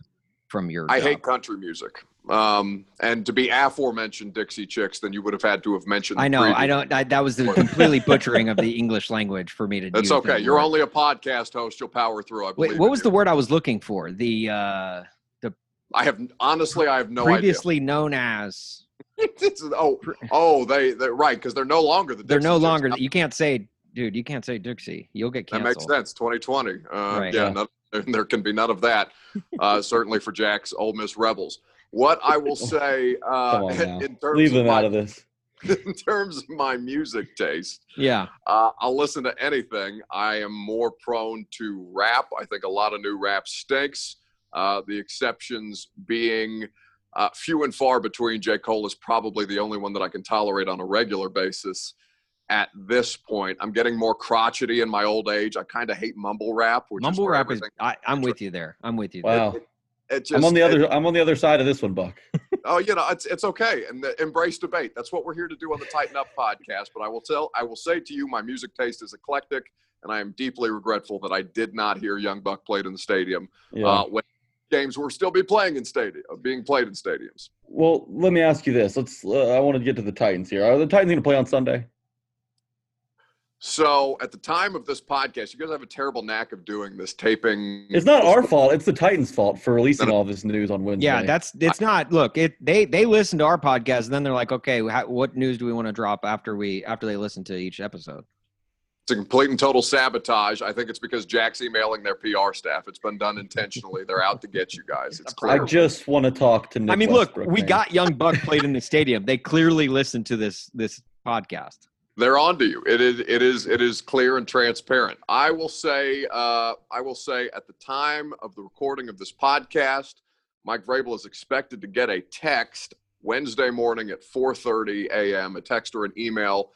from your I job. hate country music. Um, and to be aforementioned Dixie Chicks, then you would have had to have mentioned. I know, I don't. I, that was the completely butchering of the English language for me to. That's okay. You're word. only a podcast host. You'll power through. I believe. Wait, what was you. the word I was looking for? The uh, the. I have honestly, I have no previously known as. idea. It's- oh, oh, they, they right because they're no longer the. They're Dixie no Chicks. longer. You can't say, dude. You can't say Dixie. You'll get canceled. That makes sense. 2020. Uh, Right. Yeah, Yeah. none- there can be none of that. Uh, certainly for Jack's Ole Miss Rebels. What I will say uh, on in terms Leave of them my, out of this. in terms of my music taste, Yeah. uh, I'll listen to anything. I am more prone to rap. I think a lot of new rap stinks. Uh, the exceptions being uh, few and far between. J. Cole is probably the only one that I can tolerate on a regular basis. At this point, I'm getting more crotchety in my old age. I kind of hate mumble rap. Which Mumble where rap is. I, I'm with you there. I'm with you. There. Wow. It just, I'm on the it- other. I'm on the other side of this one, Buck. oh, you know, it's it's okay, and the, embrace debate. That's what we're here to do on the Titan Up podcast. But I will tell, I will say to you, my music taste is eclectic, and I am deeply regretful that I did not hear Young Buck played in the stadium Yeah. uh, when games were still be playing in stadium, uh, being played in stadiums. well, let me ask you this. Let's. Uh, I want to get to the Titans here. Are the Titans going to play on Sunday? So at the time of this podcast, you guys have a terrible knack of doing this taping. It's not our fault. It's the Titans' fault for releasing all this news on Wednesday. Yeah, that's it's not. Look, it they they listen to our podcast and then they're like, okay, how, what news do we want to drop after we after they listen to each episode? It's a complete and total sabotage. I think it's because Jack's emailing their PR staff. It's been done intentionally. They're out to get you guys. It's clear. I just want to talk to Nick. I mean, look, we man. got Young Buck played in the stadium. They clearly listened to this this podcast. they're on to you. It is it is it is clear and transparent. I will say uh, I will say at the time of the recording of this podcast, Mike Vrabel is expected to get a text Wednesday morning at 4:30 a.m. a text or an email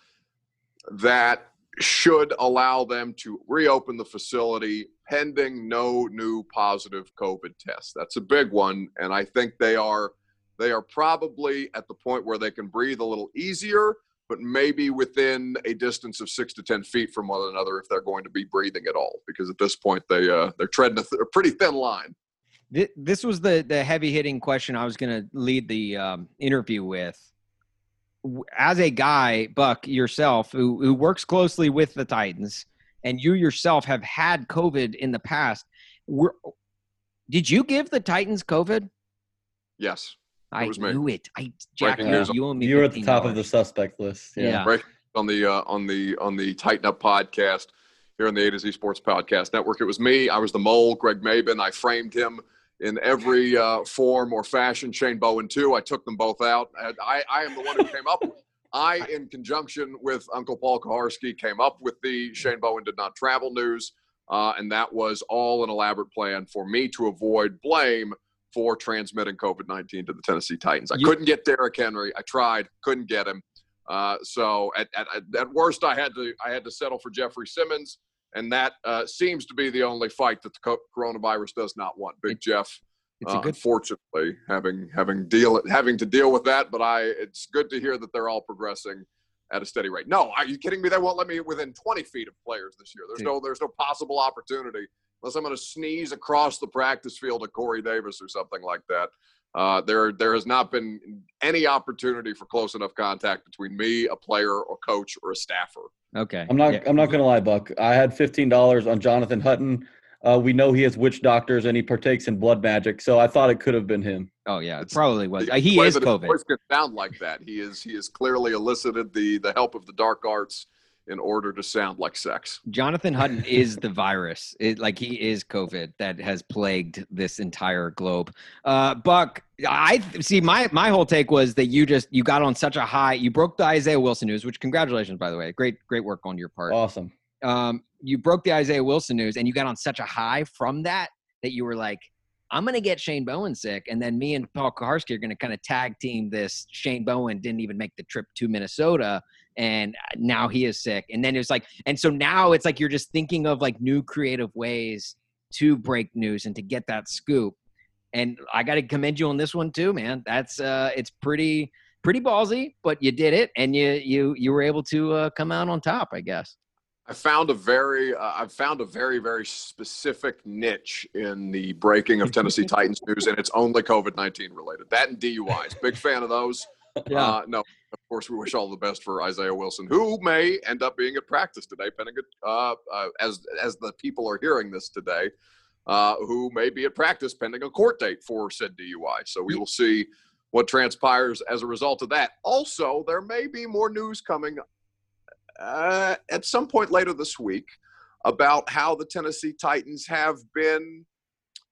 that should allow them to reopen the facility pending no new positive COVID tests. That's a big one, and I think they are they are probably at the point where they can breathe a little easier but maybe within a distance of six to ten feet from one another if they're going to be breathing at all. Because at this point, they uh, they're treading a, th- a pretty thin line. This was the the heavy hitting question I was going to lead the um, interview with. W- As a guy, Buck yourself, who who works closely with the Titans, and you yourself have had COVID in the past, were, did you give the Titans COVID? Yes, I was me. knew it. I Jack, Breaking you, news. you me. You were at the top of the suspect list. Yeah. Yeah. right on the uh, on the on the Titan Up podcast here on the A to Z Sports Podcast Network. It was me. I was the mole, Greg Mabin. I framed him in every uh, form or fashion. Shane Bowen too. I took them both out. And I I am the one who came up. with I, in conjunction with Uncle Paul Kuharsky, came up with the Shane Bowen did not travel news, uh, and that was all an elaborate plan for me to avoid blame for transmitting COVID 19 to the Tennessee Titans. I You- couldn't get Derrick Henry. I tried, couldn't get him. Uh, so at, at, at worst, I had to I had to settle for Jeffrey Simmons, and that uh, seems to be the only fight that the coronavirus does not want. Big Jeff, It's uh, good unfortunately, having having deal having to deal with that. But I, it's good to hear that they're all progressing at a steady rate. No, are you kidding me? They won't let me within 20 feet of players this year. There's Dude. no there's no possible opportunity unless I'm going to sneeze across the practice field at Corey Davis or something like that. Uh, there there has not been any opportunity for close enough contact between me, a player, or coach, or a staffer. okay. I'm not. Yeah. I'm not gonna lie, Buck. I had fifteen dollars on Jonathan Hutton. Uh, we know he has witch doctors and he partakes in blood magic, so I thought it could have been him. Oh yeah, it It's- probably was. The Uh, he is COVID. voice can sound like that. He is he has clearly elicited the the help of the dark arts in order to sound like sex. Jonathan Hutton is the virus. It, like he is COVID that has plagued this entire globe. Uh, Buck, I see. My my whole take was that you just you got on such a high. You broke the Isaiah Wilson news, which congratulations by the way. Great great work on your part. Awesome. Um, you broke the Isaiah Wilson news, and you got on such a high from that that you were like. I'm gonna get Shane Bowen sick, and then me and Paul Kuharsky are gonna kind of tag team this. Shane Bowen didn't even make the trip to Minnesota, and now he is sick. And then it was like, and so now it's like you're just thinking of like new creative ways to break news and to get that scoop. And I got to commend you on this one too, man. That's uh, it's pretty pretty ballsy, but you did it, and you you you were able to uh, come out on top, I guess. I found a very uh, I've found a very very specific niche in the breaking of Tennessee Titans news, and it's only COVID nineteen related. That and DUIs. Big fan of those. Uh, no, of course we wish all the best for Isaiah Wilson, who may end up being at practice today, pending uh, uh, as as the people are hearing this today, uh, who may be at practice pending a court date for said DUI. So we will see what transpires as a result of that. Also, there may be more news coming uh, at some point later this week about how the Tennessee Titans have been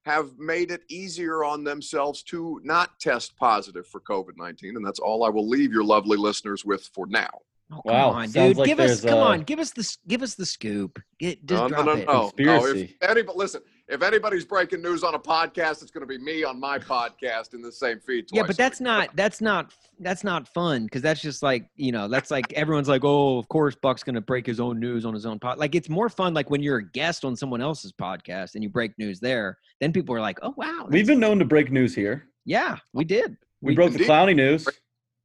have made it easier on themselves to not test positive for COVID-19 and that's all I will leave your lovely listeners with for now. Oh, come Wow, on, dude. like give us come uh, on, give us the give us the scoop. Get, just no, drop no, no, it. no, no. If Conspiracy. anybody listen, if anybody's breaking news on a podcast, it's going to be me on my podcast in the same feed. Yeah, but that's not that's not that's not fun because that's just like you know that's like everyone's like oh of course Buck's gonna break his own news on his own pod like it's more fun like when you're a guest on someone else's podcast and you break news there then people are like oh wow We've been known to break news here. yeah we did We, We- broke the Clowney news.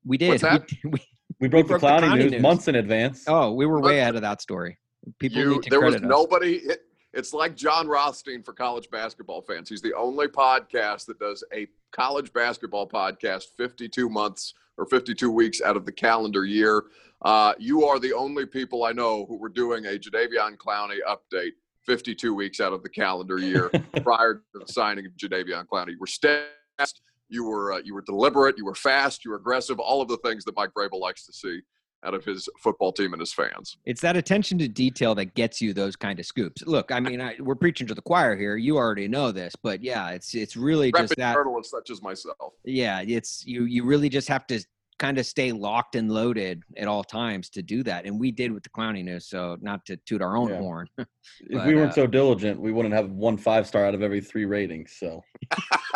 we did What's that? We, we, We broke, broke the the Clowney, Clowney news, news. months in advance. oh we were But- way ahead of that story people you, need to there was credit us. nobody it, it's like jon rothstein for college basketball fans. He's the only podcast that does a college basketball podcast 52 months or 52 weeks out of the calendar year. Uh, you are the only people i know who were doing a jadeveon clowney update 52 weeks out of the calendar year prior to the signing of jadeveon clowney. You were steadfast. You were uh, you were deliberate. You were fast. You were aggressive. All of the things that mike Vrabel likes to see out of his football team and his fans It's that attention to detail that gets you those kind of scoops. Look, I mean, I, we're preaching to the choir here. You already know this, but yeah, it's it's really just Rapid that. journalists such as myself Yeah, it's you. You really just have to kind of stay locked and loaded at all times to do that, and we did with the Clowney news. So not to toot our own Yeah. horn. if we weren't uh, so diligent, we wouldn't have one five star out of every three ratings. So,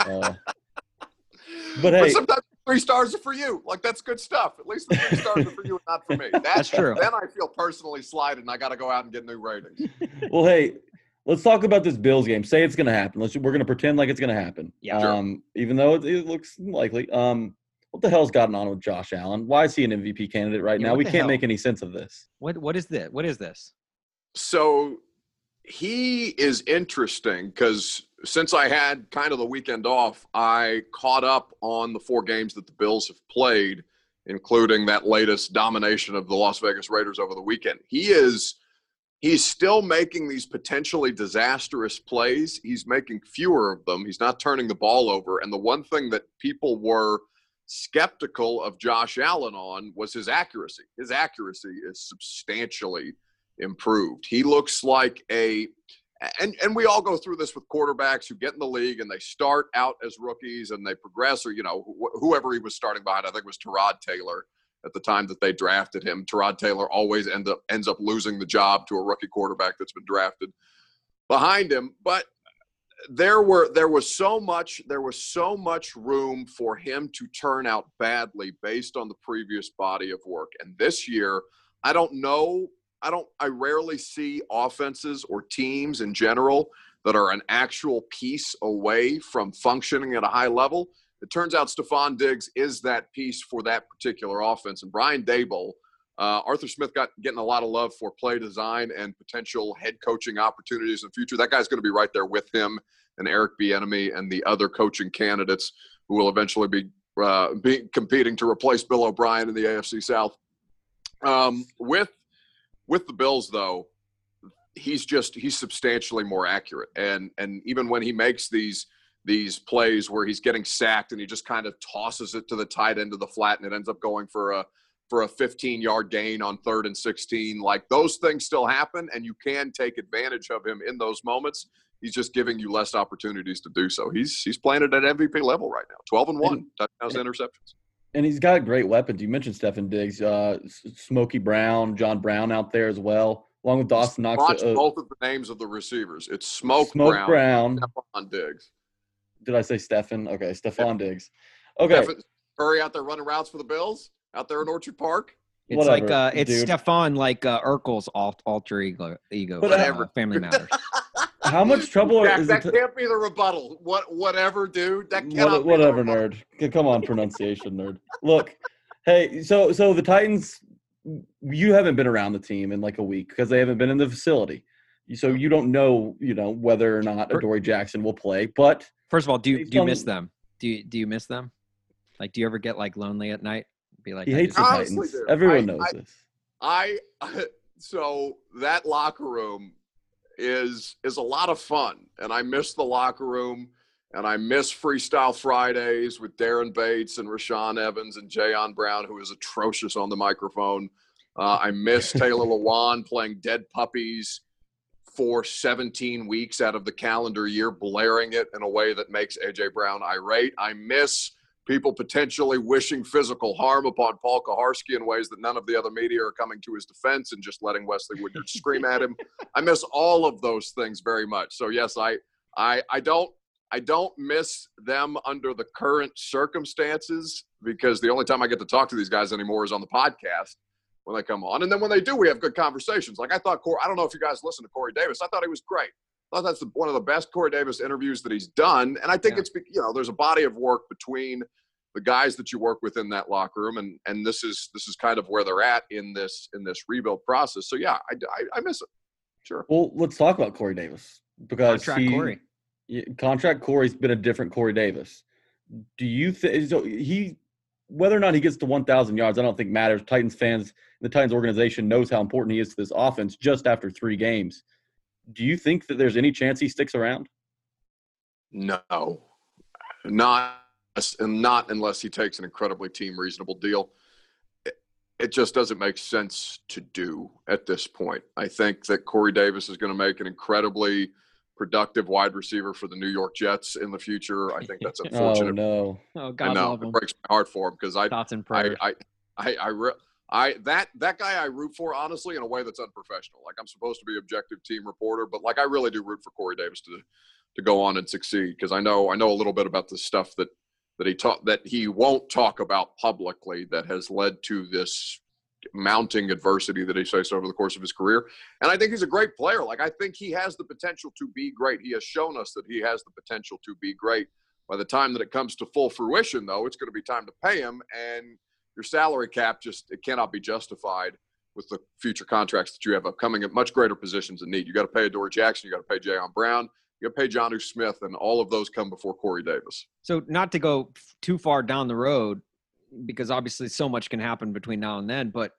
uh, but hey, sometimes three stars are for you. Like that's good stuff. At least the three stars are for you and not for me. That's true. Then I feel personally slighted, and I got to go out and get new ratings. well, hey, let's talk about this Bills game. Say it's going to happen. Let's we're going to pretend like it's going to happen. Yeah. Sure. Um, even though it, it looks likely. Um, what the hell's gotten on with Josh Allen? Why is he an MVP candidate right Yeah, now? We can't hell? make any sense of this. What what is this? What is this? So he is interesting because since I had kind of the weekend off, I caught up on the four games that the Bills have played, including that latest domination of the Las Vegas Raiders over the weekend. He is he's still making these potentially disastrous plays. He's making fewer of them. He's not turning the ball over. And the one thing that people were skeptical of Josh Allen on was his accuracy. His accuracy is substantially improved. He looks like a and and we all go through this with quarterbacks who get in the league and they start out as rookies and they progress or you know wh- whoever he was starting behind I think was Tyrod Taylor at the time that they drafted him. Tyrod Taylor always end up ends up losing the job to a rookie quarterback that's been drafted behind him. But there were there was so much there was so much room for him to turn out badly based on the previous body of work. And this year i don't know i don't i rarely see offenses or teams in general that are an actual piece away from functioning at a high level it turns out Stefon Diggs is that piece for that particular offense and Brian Daboll, uh, Arthur Smith got getting a lot of love for play design and potential head coaching opportunities in the future. That guy's going to be right there with him and Eric Bieniemy and the other coaching candidates who will eventually be uh, be competing to replace Bill O'Brien in the AFC South. Um, with with the Bills, though, he's just he's substantially more accurate, and and even when he makes these these plays where he's getting sacked and he just kind of tosses it to the tight end of the flat and it ends up going for a for a 15 yard gain on third and 16. Like those things still happen, and you can take advantage of him in those moments. He's just giving you less opportunities to do so. He's he's playing it at MVP level right now. 12 and one touchdowns, interceptions. And he's got great weapons. You mentioned Stefon Diggs, uh, Smokey Brown, John Brown out there as well, along with Dawson Knox. Watch uh, both of the names of the receivers. It's Smoke, Smoke Brown, Brown. Stefon Diggs. Did I say Stefan? Okay, Stefon Diggs. Okay, Stefan, Curry out there running routes for the Bills out there in Orchard Park. It's Whatever, like uh, it's dude. Stefan like uh, Urkel's alt- alter ego, ego Whatever. uh, Family Matters. How much trouble Jack, is that it? can't be the rebuttal. What, whatever, dude. That cannot What, be the whatever, nerd. Come on, pronunciation, nerd. Look, hey, so so the Titans, you haven't been around the team in like a week because they haven't been in the facility, so you don't know, you know, whether or not Per- Adoree Jackson will play. But First of all, do you, do you miss them? Do you do you miss them? Like, do you ever get like lonely at night? Be like, he I hates the Titans. dude, Everyone I- knows I- this. I so that locker room is is a lot of fun, and I miss the locker room, and I miss Freestyle Fridays with Daren Bates and Rashaan Evans and Jayon Brown, who is atrocious on the microphone. Uh, I miss Taylor Lewan playing Dead Puppies for 17 weeks out of the calendar year, blaring it in a way that makes AJ Brown irate. I miss people potentially wishing physical harm upon Paul Kuharsky in ways that none of the other media are coming to his defense and just letting Wesley Woodyard scream at him. I miss all of those things very much. So yes, I I I don't I don't miss them under the current circumstances because the only time I get to talk to these guys anymore is on the podcast when they come on. And then when they do, we have good conversations. Like I thought, Corey, I don't know if you guys listen to Corey Davis. I thought he was great. I thought that's the, one of the best Corey Davis interviews that he's done. And I think Yeah. it's, you know, there's a body of work between the guys that you work with in that locker room. And, and this is, this is kind of where they're at in this, in this rebuild process. So yeah, I, I, I miss it. Sure. Well, let's talk about Corey Davis because Contract he, Corey. Contract Corey's been a different Corey Davis. Do you think so? He, whether or not he gets to 1,000 yards, I don't think matters. Titans fans, the Titans organization knows how important he is to this offense just after three games. Do you think that there's any chance he sticks around? No, not not unless he takes an incredibly team reasonable deal. It, it just doesn't make sense to do at this point. I think that Corey Davis is going to make an incredibly productive wide receiver for the New York Jets in the future. I think that's unfortunate. Oh unfortunate. no! Oh I God, know love it breaks my heart for him because I, Thoughts and I. I, I, I, re- I, that that guy I root for honestly in a way that's unprofessional. Like I'm supposed to be objective team reporter, but like I really do root for Corey Davis to to go on and succeed because I know I know a little bit about the stuff that that he taught that he won't talk about publicly that has led to this mounting adversity that he's faced over the course of his career. And I think he's a great player. Like I think he has the potential to be great. He has shown us that he has the potential to be great. By the time that it comes to full fruition, though, it's going to be time to pay him, and your salary cap just it cannot be justified with the future contracts that you have upcoming at much greater positions in need. You got to pay Adoree Jackson, you got to pay Jayon Brown, you got to pay Jonnu Smith, and all of those come before Corey Davis. So not to go too far down the road, because obviously so much can happen between now and then. But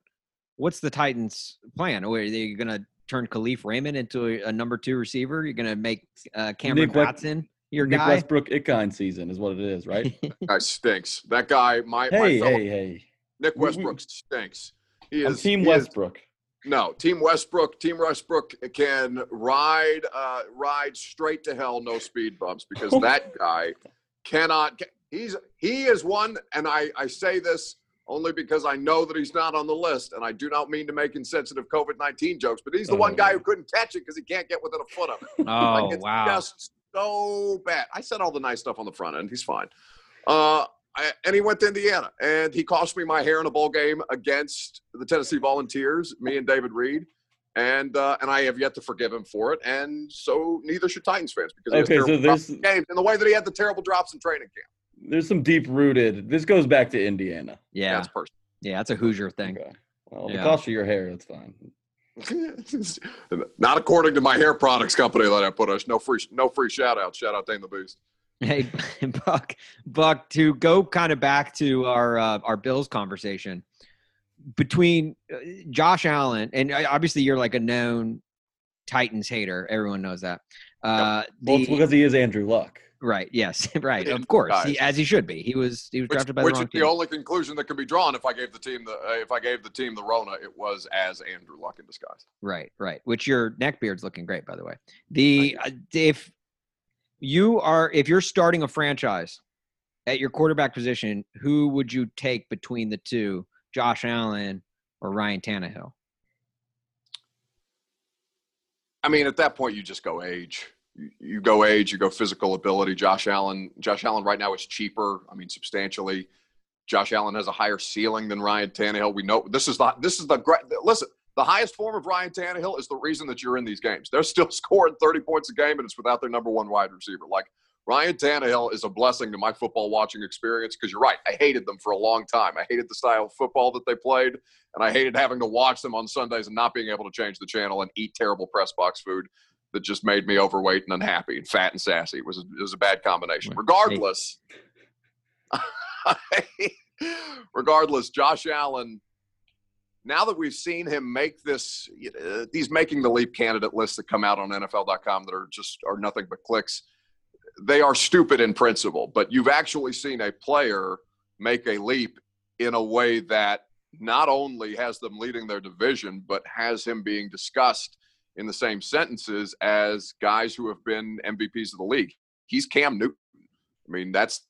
what's the Titans' plan? Are they going to turn Kalif Raymond into a, a number two receiver? You're going to make uh, Cameron Nick West- Watson your Nick guy? Westbrook Ikhine season is what it is, right? Guy stinks. That guy, my, my fellow hey, hey! Nick we- we- Westbrook stinks. He I'm is Team he is- Westbrook. No, Team Westbrook. Team Westbrook can ride uh, ride straight to hell, no speed bumps, because that guy cannot. He's he is one, and I I say this only because I know that he's not on the list, and I do not mean to make insensitive COVID nineteen jokes, but he's the one Oh. guy who couldn't catch it because he can't get within a foot of it. Oh Like, it's wow! just so bad. I said all the nice stuff on the front end. He's fine. Uh, I, and he went to Indiana, and he cost me my hair in a bowl game against the Tennessee Volunteers. Me and David Reed, and uh, and I have yet to forgive him for it. And so neither should Titans fans because he Okay, has so terrible drops there's- in games in the way that he had the terrible drops in training camp. There's some deep rooted. This goes back to Indiana. Yeah, That's personal. yeah, that's a Hoosier thing. Okay. Well, Yeah. the cost of your hair, that's fine. Not according to my hair products company that I put us. No free, no free shout out. Shout out Dane the Beast. Hey, Buck, Buck, to go kind of back to our uh, our Bills conversation between uh, Josh Allen and uh, obviously you're like a known Titans hater. Everyone knows that. Uh, Well, the, it's because he is Andrew Luck. right, yes, right, of course, he, as he should be. He was he was Which, drafted by the which wrong is the only conclusion that can be drawn if I gave the team the uh, if I gave the team the Rona, it was as Andrew Luck in disguise. Right, right. Which your neck beard's looking great, by the way. The uh, if you are if you're starting a franchise at your quarterback position, who would you take between the two, Josh Allen or Ryan Tannehill? I mean, at that point, you just go age. You, go age. You go physical ability. Josh Allen. Josh Allen right now is cheaper. I mean, substantially. Josh Allen has a higher ceiling than Ryan Tannehill. We know this is the this is the great. Listen, the highest form of Ryan Tannehill is the reason that you're in these games. They're still scoring 30 points a game, and it's without their number one wide receiver. Like Ryan Tannehill is a blessing to my football watching experience because you're right. I hated them for a long time. I hated the style of football that they played, and I hated having to watch them on Sundays and not being able to change the channel and eat terrible press box food that just made me overweight and unhappy and fat and sassy. It was a, it was a bad combination. Regardless, regardless, Josh Allen. Now that we've seen him make this, uh, these making the leap candidate lists that come out on NFL.com that are just are nothing but clicks. They are stupid in principle, but you've actually seen a player make a leap in a way that not only has them leading their division, but has him being discussed in the same sentences as guys who have been MVPs of the league. He's Cam Newton. I mean, that's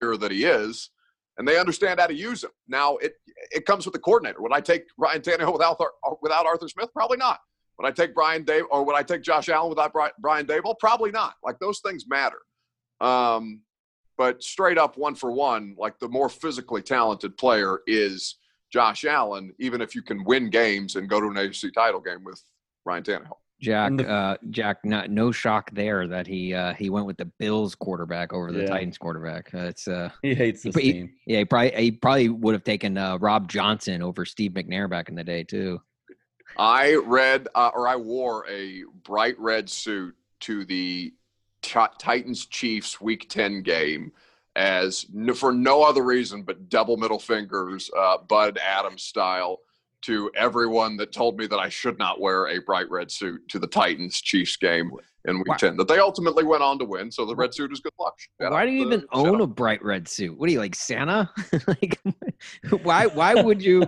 that he is, and they understand how to use him. Now, it it comes with the coordinator. Would I take Ryan Tannehill without without Arthur Smith? Probably not. Would I take Brian Dave or would I take Josh Allen without Brian Daboll? Probably not. Like those things matter. Um, but straight up one for one, like the more physically talented player is Josh Allen, even if you can win games and go to an AFC title game with Ryan Tannehill. Jack, the- uh, Jack, not, no shock there that he uh, he went with the Bills quarterback over the Yeah. Titans quarterback. Uh, it's uh, He hates this But he- team. yeah, he probably he probably would have taken uh, Rob Johnson over Steve McNair back in the day too. I read uh, or I wore a bright red suit to the Ti- Titans Chiefs Week 10 game as n- for no other reason but double middle fingers, uh, Bud Adams style, to everyone that told me that I should not wear a bright red suit to the Titans Chiefs game in Week Why- 10 that they ultimately went on to win. So the red suit is good luck. Shout why do you to- even shout own a bright red suit? What are you like Santa? like, why why would you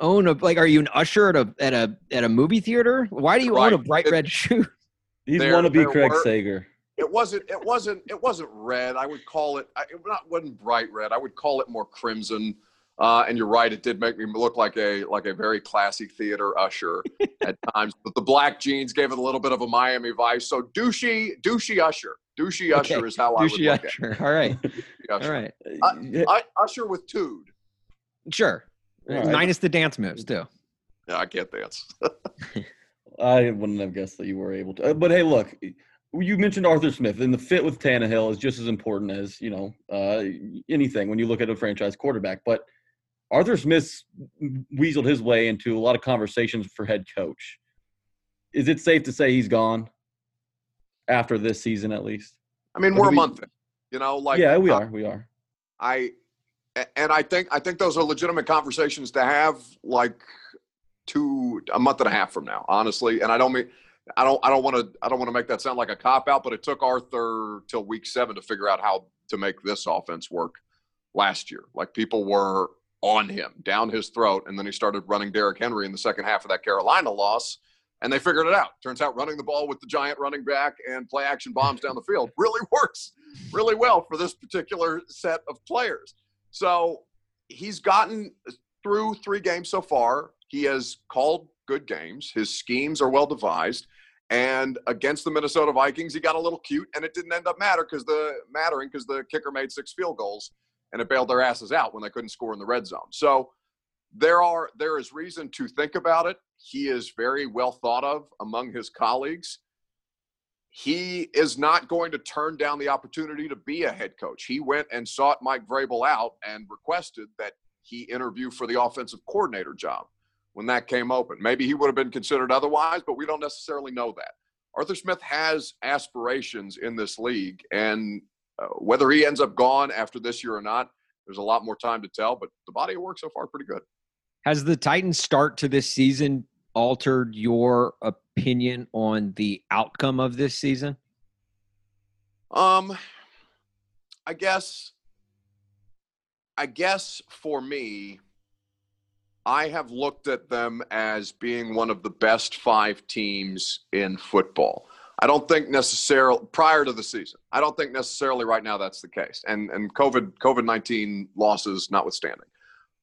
own a like? Are you an usher at a at a at a movie theater? Why do you own a bright It- red shoe? He's There- want to be Craig were- Sager. It wasn't. It wasn't. It wasn't red. I would call it. It not wasn't bright red. I would call it more crimson. Uh, and you're right. It did make me look like a like a very classy theater usher at times. But the black jeans gave it a little bit of a Miami vibe. So douchey, douchey usher, douchey Okay. usher is how I would Douchey look usher. All right, at it. all Usher. right, Uh, I, usher with tude. sure. All right. Minus the dance moves too. Yeah, I can't dance. I wouldn't have guessed that you were able to. Uh, But hey, look, you mentioned Arthur Smith, and the fit with Tannehill is just as important as you know uh, anything when you look at a franchise quarterback. But Arthur Smith's weaseled his way into a lot of conversations for head coach. Is it safe to say he's gone after this season, at least? I mean, we're a we- month in. You know, like yeah, we uh, are. We are. I and I think I think those are legitimate conversations to have like two a month and a half from now, honestly. And I don't mean I don't I don't want to I don't want to make that sound like a cop out, but it took Arthur till week seven to figure out how to make this offense work last year. Like people were on him, down his throat, and then he started running Derrick Henry in the second half of that Carolina loss. And they figured it out. Turns out running the ball with the giant running back and play action bombs down the field really works really well for this particular set of players. So he's gotten through three games so far. He has called good games. His schemes are well devised. And against the Minnesota Vikings, he got a little cute, and it didn't end up matter because the mattering because the kicker made six field goals, and it bailed their asses out when they couldn't score in the red zone. So there are there is reason to think about it. He is very well thought of among his colleagues. He is not going to turn down the opportunity to be a head coach. He went and sought Mike Vrabel out and requested that he interview for the offensive coordinator job when that came open. Maybe he would have been considered otherwise, but we don't necessarily know that. Arthur Smith has aspirations in this league, and uh, whether he ends up gone after this year or not, there's a lot more time to tell. But the body of work so far pretty good. Has the Titans' start to this season altered your opinion on the outcome of this season? Um, I guess, I guess for me, I have looked at them as being one of the best five teams in football. I don't think necessarily prior to the season. I don't think necessarily right now that's the case. And and COVID COVID nineteen losses notwithstanding,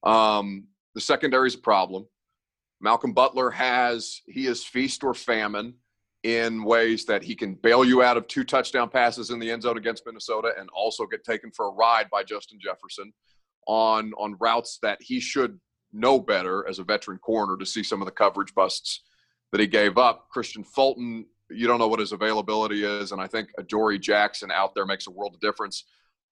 um, the secondary is a problem. Malcolm Butler has he is feast or famine in ways that he can bail you out of two touchdown passes in the end zone against Minnesota and also get taken for a ride by Justin Jefferson on on routes that he should know better as a veteran corner to see some of the coverage busts that he gave up. Kristian Fulton, you don't know what his availability is, and I think Adoree Jackson out there makes a world of difference.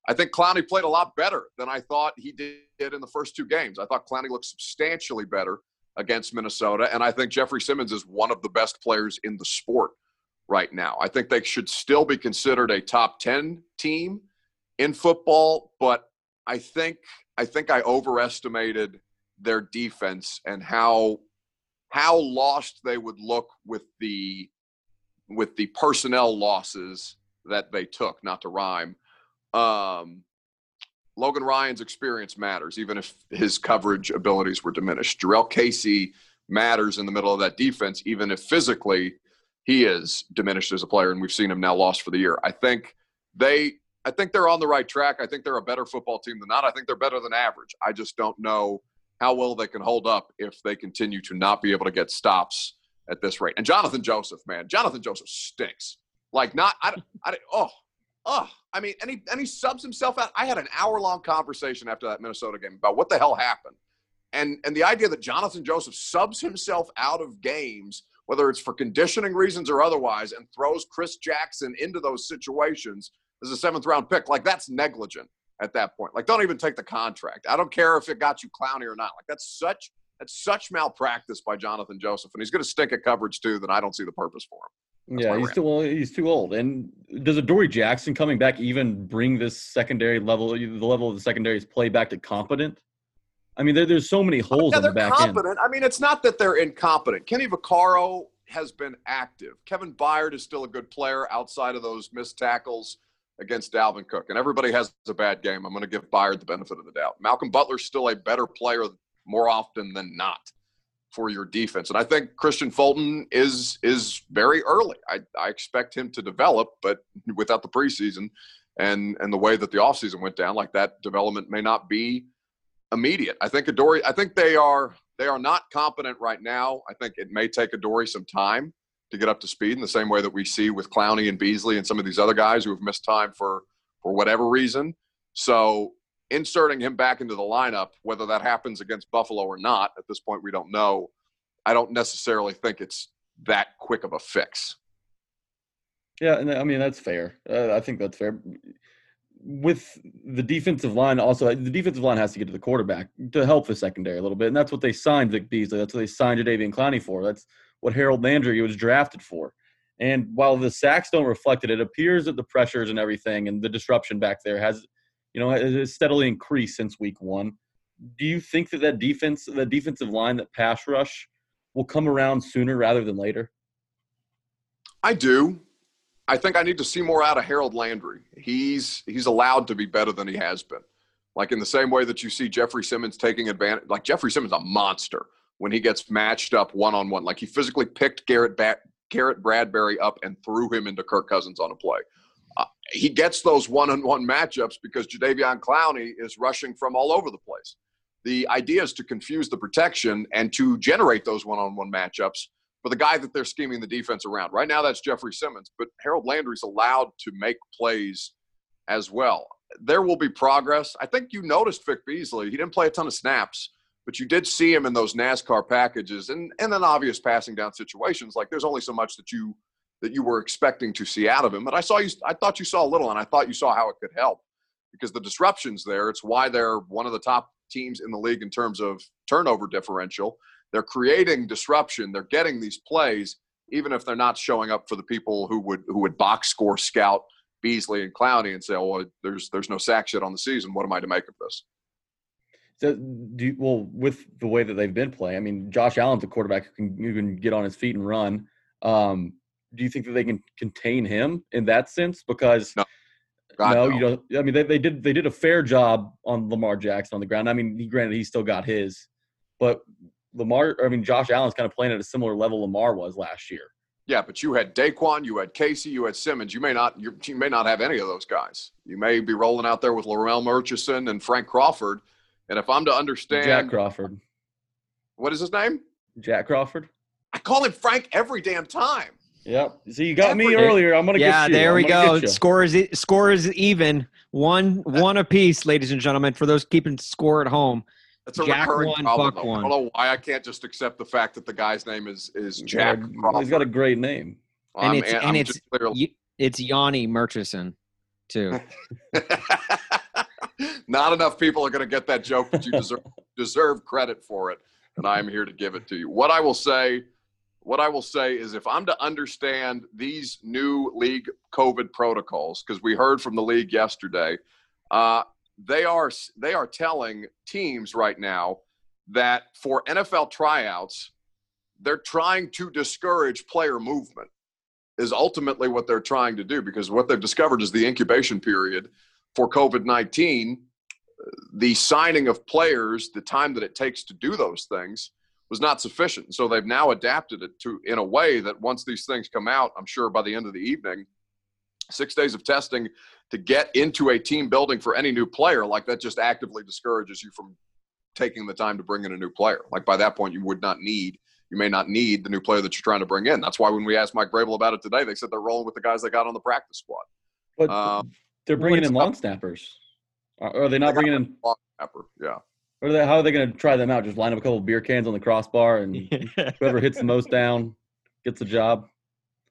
I think Clowney played a lot better than I thought he did in the first two games. I thought Clowney looked substantially better against Minnesota, and I think Jeffrey Simmons is one of the best players in the sport right now. I think they should still be considered a top 10 team in football, but I think I think I overestimated their defense and how how lost they would look with the with the personnel losses that they took, not to rhyme. Um, Logan Ryan's experience matters, even if his coverage abilities were diminished. Jurrell Casey matters in the middle of that defense, even if physically he is diminished as a player, and we've seen him now lost for the year. I think they I think they're on the right track. I think they're a better football team than not. I think they're better than average. I just don't know how well they can hold up if they continue to not be able to get stops at this rate. And Johnathan Joseph, man, Johnathan Joseph stinks. Like not, I, I, oh, oh, I mean, and he, and he subs himself out. I had an hour long conversation after that Minnesota game about what the hell happened. And, and the idea that Johnathan Joseph subs himself out of games, whether it's for conditioning reasons or otherwise, and throws Chris Jackson into those situations as a seventh round pick, like that's negligent at that point. Like, don't even take the contract. I don't care if it got you Clowney or not. Like, that's such that's such malpractice by Johnathan Joseph, and he's going to stick at coverage too. That I don't see the purpose for him. That's yeah, he's too old. He's too old. And does Adoree Jackson coming back even bring this secondary level, the level of the secondary's play back to competent? I mean, there, there's so many oh, holes yeah, on the back competent. end. I mean, it's not that they're incompetent. Kenny Vaccaro has been active. Kevin Byard is still a good player outside of those missed tackles against Dalvin Cook. And everybody has a bad game. I'm going to give Byard the benefit of the doubt. Malcolm Butler's still a better player more often than not for your defense. And I think Kristian Fulton is is very early. I, I expect him to develop, but without the preseason and and the way that the offseason went down, like that development may not be immediate. I think Adoree, I think they are they are not competent right now. I think it may take Adoree some time to get up to speed in the same way that we see with Clowney and Beasley and some of these other guys who have missed time for for whatever reason. So inserting him back into the lineup, whether that happens against Buffalo or not, at this point we don't know. I don't necessarily think it's that quick of a fix. Yeah, and I mean that's fair. Uh, I think that's fair. With the defensive line, also the defensive line has to get to the quarterback to help the secondary a little bit, and that's what they signed Vic Beasley. That's what they signed Jadeveon Clowney for. That's what Harold Landry was drafted for. And while the sacks don't reflect it, it appears that the pressures and everything and the disruption back there has, you know, has steadily increased since week one. Do you think that that defense, the defensive line, that pass rush, will come around sooner rather than later? I do. I think I need to see more out of Harold Landry. He's he's allowed to be better than he has been. Like in the same way that you see Jeffrey Simmons taking advantage. Like Jeffrey Simmons, a monster when he gets matched up one on one. Like he physically picked Garrett ba- Garrett Bradbury up and threw him into Kirk Cousins on a play. Uh, he gets those one on one matchups because Jadeveon Clowney is rushing from all over the place. The idea is to confuse the protection and to generate those one on one matchups for for the guy that they're scheming the defense around. Right now, that's Jeffrey Simmons, but Harold Landry's allowed to make plays as well. There will be progress. I think you noticed Vic Beasley. He didn't play a ton of snaps, but you did see him in those NASCAR packages and and then obvious passing down situations. Like there's only so much that you that you were expecting to see out of him. But I saw you. I thought you saw a little, and I thought you saw how it could help because the disruptions there. It's why they're one of the top teams in the league in terms of turnover differential. They're creating disruption. They're getting these plays, even if they're not showing up for the people who would who would box score scout Beasley and Clowney and say, "Oh, well, there's there's no sack shit on the season. What am I to make of this?" So, do you, well with the way that they've been playing. I mean, Josh Allen's a quarterback who can even get on his feet and run. Um, do you think that they can contain him in that sense? Because no, God, no, no. you don't. I mean, they, they did they did a fair job on Lamar Jackson on the ground. I mean, he, granted, he still got his, but Lamar. I mean, Josh Allen's kind of playing at a similar level Lamar was last year. Yeah, but you had Daquan, you had Casey, you had Simmons. You may not you, you may not have any of those guys. You may be rolling out there with Larrell Murchison and Frank Crawford. And if I'm to understand Jack Crawford. What is his name? Jack Crawford. I call him Frank every damn time. Yep. So you got me earlier. I'm gonna Yeah, get you. Yeah, there I'm we go. get. Score is score is even one one apiece, ladies and gentlemen. For those keeping score at home, That's a Jack recurring one, problem. Buck though. I don't know why I can't just accept the fact that the guy's name is is He's Jack. Crawford. He's got a great name. and I'm- it's I'm and it's clearly- it's Yanni Murchison too. Not enough people are going to get that joke, but you deserve deserve credit for it, and I am here to give it to you. What I will say, what I will say is, if I'm to understand these new league COVID protocols, because we heard from the league yesterday, uh, they are they are telling teams right now that for NFL tryouts, they're trying to discourage player movement. Is ultimately what they're trying to do because what they've discovered is the incubation period for COVID 19, the signing of players, the time that it takes to do those things was not sufficient. So they've now adapted it to in a way that once these things come out, I'm sure by the end of the evening, six days of testing to get into a team building for any new player, like that just actively discourages you from taking the time to bring in a new player. Like by that point, you would not need. You may not need the new player that you're trying to bring in. That's why when we asked Mike Vrabel about it today, they said they're rolling with the guys they got on the practice squad. But Um, they're bringing in long snappers. Are, they not They bringing in? Long snapper, yeah. Or are they, how are they going to try them out? Just line up a couple of beer cans on the crossbar, and whoever hits the most down gets the job.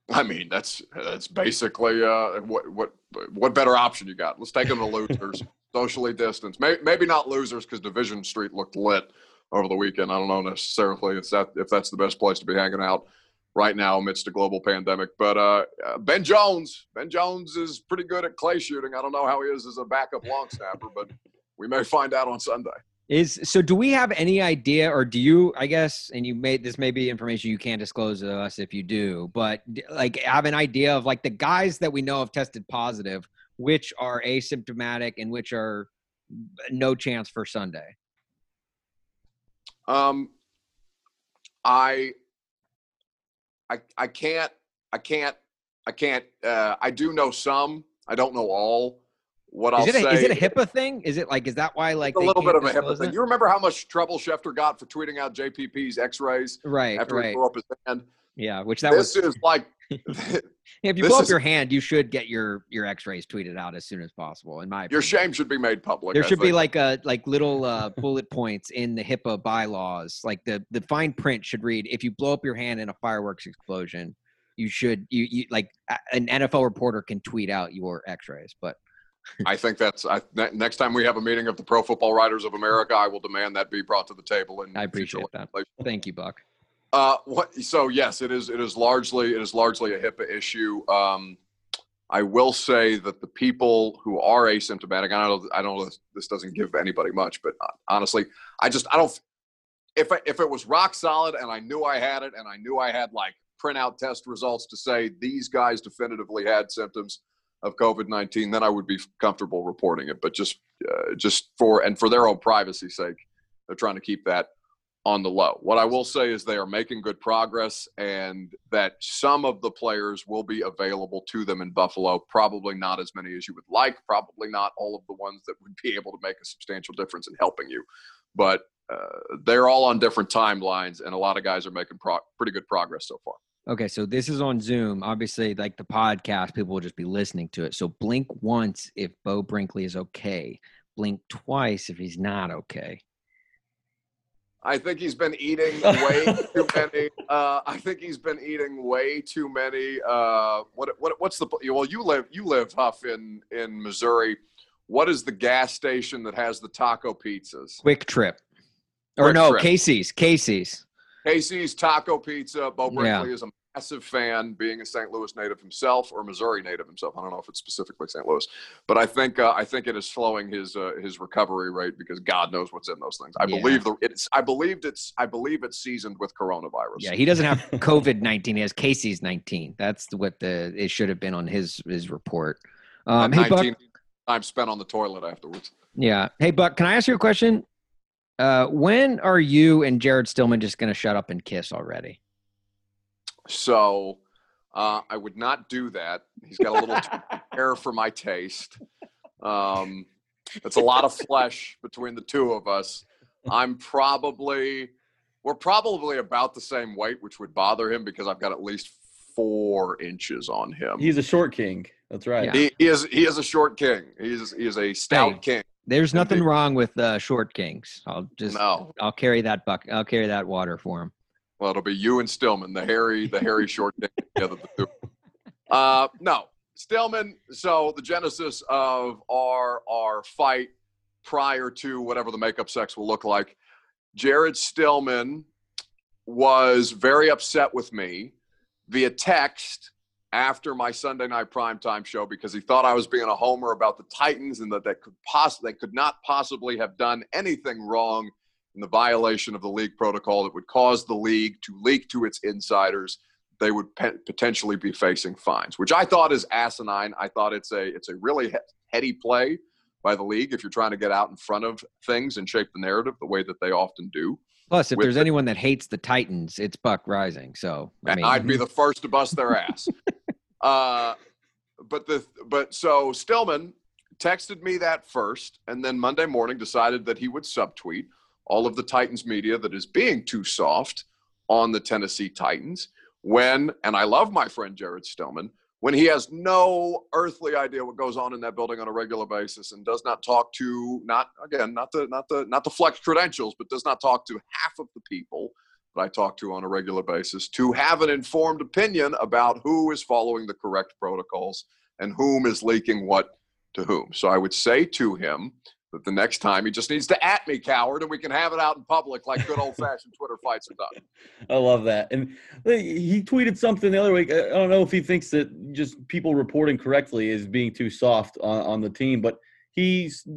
I mean, that's that's basically uh, what what what better option you got? Let's take them to losers, socially distanced. Maybe, maybe not losers because Division Street looked lit over the weekend. I don't know necessarily if that if that's the best place to be hanging out right now amidst a global pandemic. But uh, uh, Ben Jones, Ben Jones is pretty good at clay shooting. I don't know how he is as a backup long snapper, but we may find out on Sunday. Is so? Do we have any idea, or do you? I guess, and you made this may be information you can't disclose to us if you do, but like have an idea of like the guys that we know have tested positive, which are asymptomatic and which are no chance for Sunday. Um, I, I, I can't, I can't, I can't. Uh, I do know some. I don't know all. What I'll Is it, a, say is it a HIPAA thing? Is it like is that why like a little bit of a HIPAA thing. it? You remember how much trouble Schefter got for tweeting out JPP's X-rays Right, after he right, blew up his hand? yeah. Which that was This was is like, if you blow up is- your hand, you should get your your X-rays tweeted out as soon as possible. In my your shame should be made public. there I should be like a like little uh, bullet points in the HIPAA bylaws. Like the the fine print should read: if you blow up your hand in a fireworks explosion, you should you you like an NFL reporter can tweet out your X-rays. But I think that's I, ne- next time we have a meeting of the Pro Football Writers of America, I will demand that be brought to the table. And I appreciate that. Thank you, Buck. Uh, what? So yes, it is. It is largely. It is largely a HIPAA issue. Um, I will say that the people who are asymptomatic. I don't. know- I don't know. This, this doesn't give anybody much, but uh, honestly, I just. I don't. If I, if it was rock solid and I knew I had it and I knew I had like printout test results to say these guys definitively had symptoms of COVID nineteen, then I would be comfortable reporting it. But just uh, just for and for their own privacy sake, they're trying to keep that on the low. What I will say is they are making good progress and that some of the players will be available to them in Buffalo. Probably not as many as you would like, probably not all of the ones that would be able to make a substantial difference in helping you. But uh, they're all on different timelines, and a lot of guys are making pro- pretty good progress so far. Okay, so this is on Zoom. Obviously, like the podcast, people will just be listening to it. So blink once if Beau Brinkley is okay. Blink twice if he's not okay. I think he's been eating way too many. Uh, I think he's been eating way too many. Uh, what what what's the well? You live you live Huff in in Missouri. What is the gas station that has the taco pizzas? Quick trip, or Quick no, Trip. Casey's. Casey's. Casey's Taco Pizza. Beau Yeah. Brinkley is a massive fan, being a St. Louis native himself or Missouri native himself. I don't know if it's specifically St. Louis, but I think uh, I think it is slowing his uh, his recovery rate because God knows what's in those things. I Yeah. believe the it's I believed it's I believe it's seasoned with coronavirus. Yeah, he doesn't have COVID nineteen. He has Casey's nineteen. That's what the it should have been on his his report. Um, hey Buck. 19 time spent on the toilet afterwards. Yeah. Hey Buck, can I ask you a question? Uh, when are you and Jared Stillman just going to shut up and kiss already? So uh, I would not do that. He's got a little too hair for my taste. Um, it's a lot of flesh between the two of us. I'm probably we're probably about the same weight, which would bother him because I've got at least four inches on him. He's a short king. That's right. Yeah. he, he is he is a short king. He is he is a stout Hey. king. There's nothing wrong with uh, short kings. I'll just No, I'll carry that buck. I'll carry that water for him. well, it'll be you and Stillman, the hairy the hairy short king together. The two. Uh, no, Stillman. So the genesis of our our fight prior to whatever the makeup sex will look like, Jared Stillman was very upset with me via text after my Sunday night primetime show because he thought I was being a homer about the Titans and that they could poss- they could not possibly have done anything wrong in the violation of the league protocol that would cause the league to leak to its insiders they would pe- potentially be facing fines which i thought is asinine i thought it's a it's a really he- heady play by the league if you're trying to get out in front of things and shape the narrative the way that they often do Plus, if With there's the- anyone that hates the Titans, it's Buck Reising. So I mean, I'd be the first to bust their ass. uh, but the but so Stillman texted me that first, and then Monday morning decided that he would subtweet all of the Titans media that is being too soft on the Tennessee Titans. When and I love my friend Jared Stillman when he has no earthly idea what goes on in that building on a regular basis and does not talk to not again not the not the not the flex credentials but does not talk to half of the people that I talk to on a regular basis to have an informed opinion about who is following the correct protocols and whom is leaking what to whom. So I would say to him that the next time he just needs to at me, coward, and we can have it out in public like good old fashioned Twitter fights are done. I love that. And he tweeted something the other week. I don't know if he thinks that just people reporting correctly is being too soft on, on the team, but he's